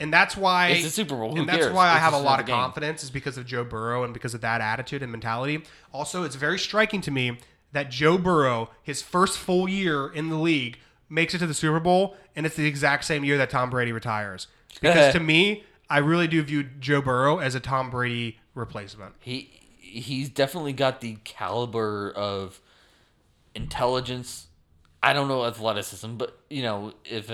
And that's why It's the Super Bowl. Who and that's cares? why I have a lot of game. confidence is because of Joe Burrow and because of that attitude and mentality. Also, it's very striking to me that Joe Burrow, his first full year in the league, makes it to the Super Bowl, and it's the exact same year that Tom Brady retires. Because to me, I really do view Joe Burrow as a Tom Brady replacement. he he's definitely got the caliber of intelligence. I don't know athleticism, but you know if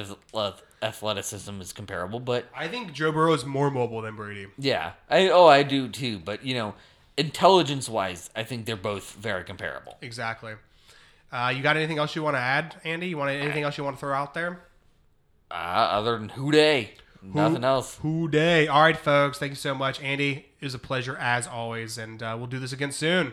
athleticism is comparable, but I think Joe Burrow is more mobile than Brady. Yeah, I oh I do too. But you know, intelligence wise, I think they're both very comparable. Exactly. Uh, you got anything else you want to add, Andy? You want anything else you want to throw out there? Uh, other than Who Dey, nothing else. Who Dey? All right, folks. Thank you so much, Andy. It was a pleasure as always, and uh, we'll do this again soon.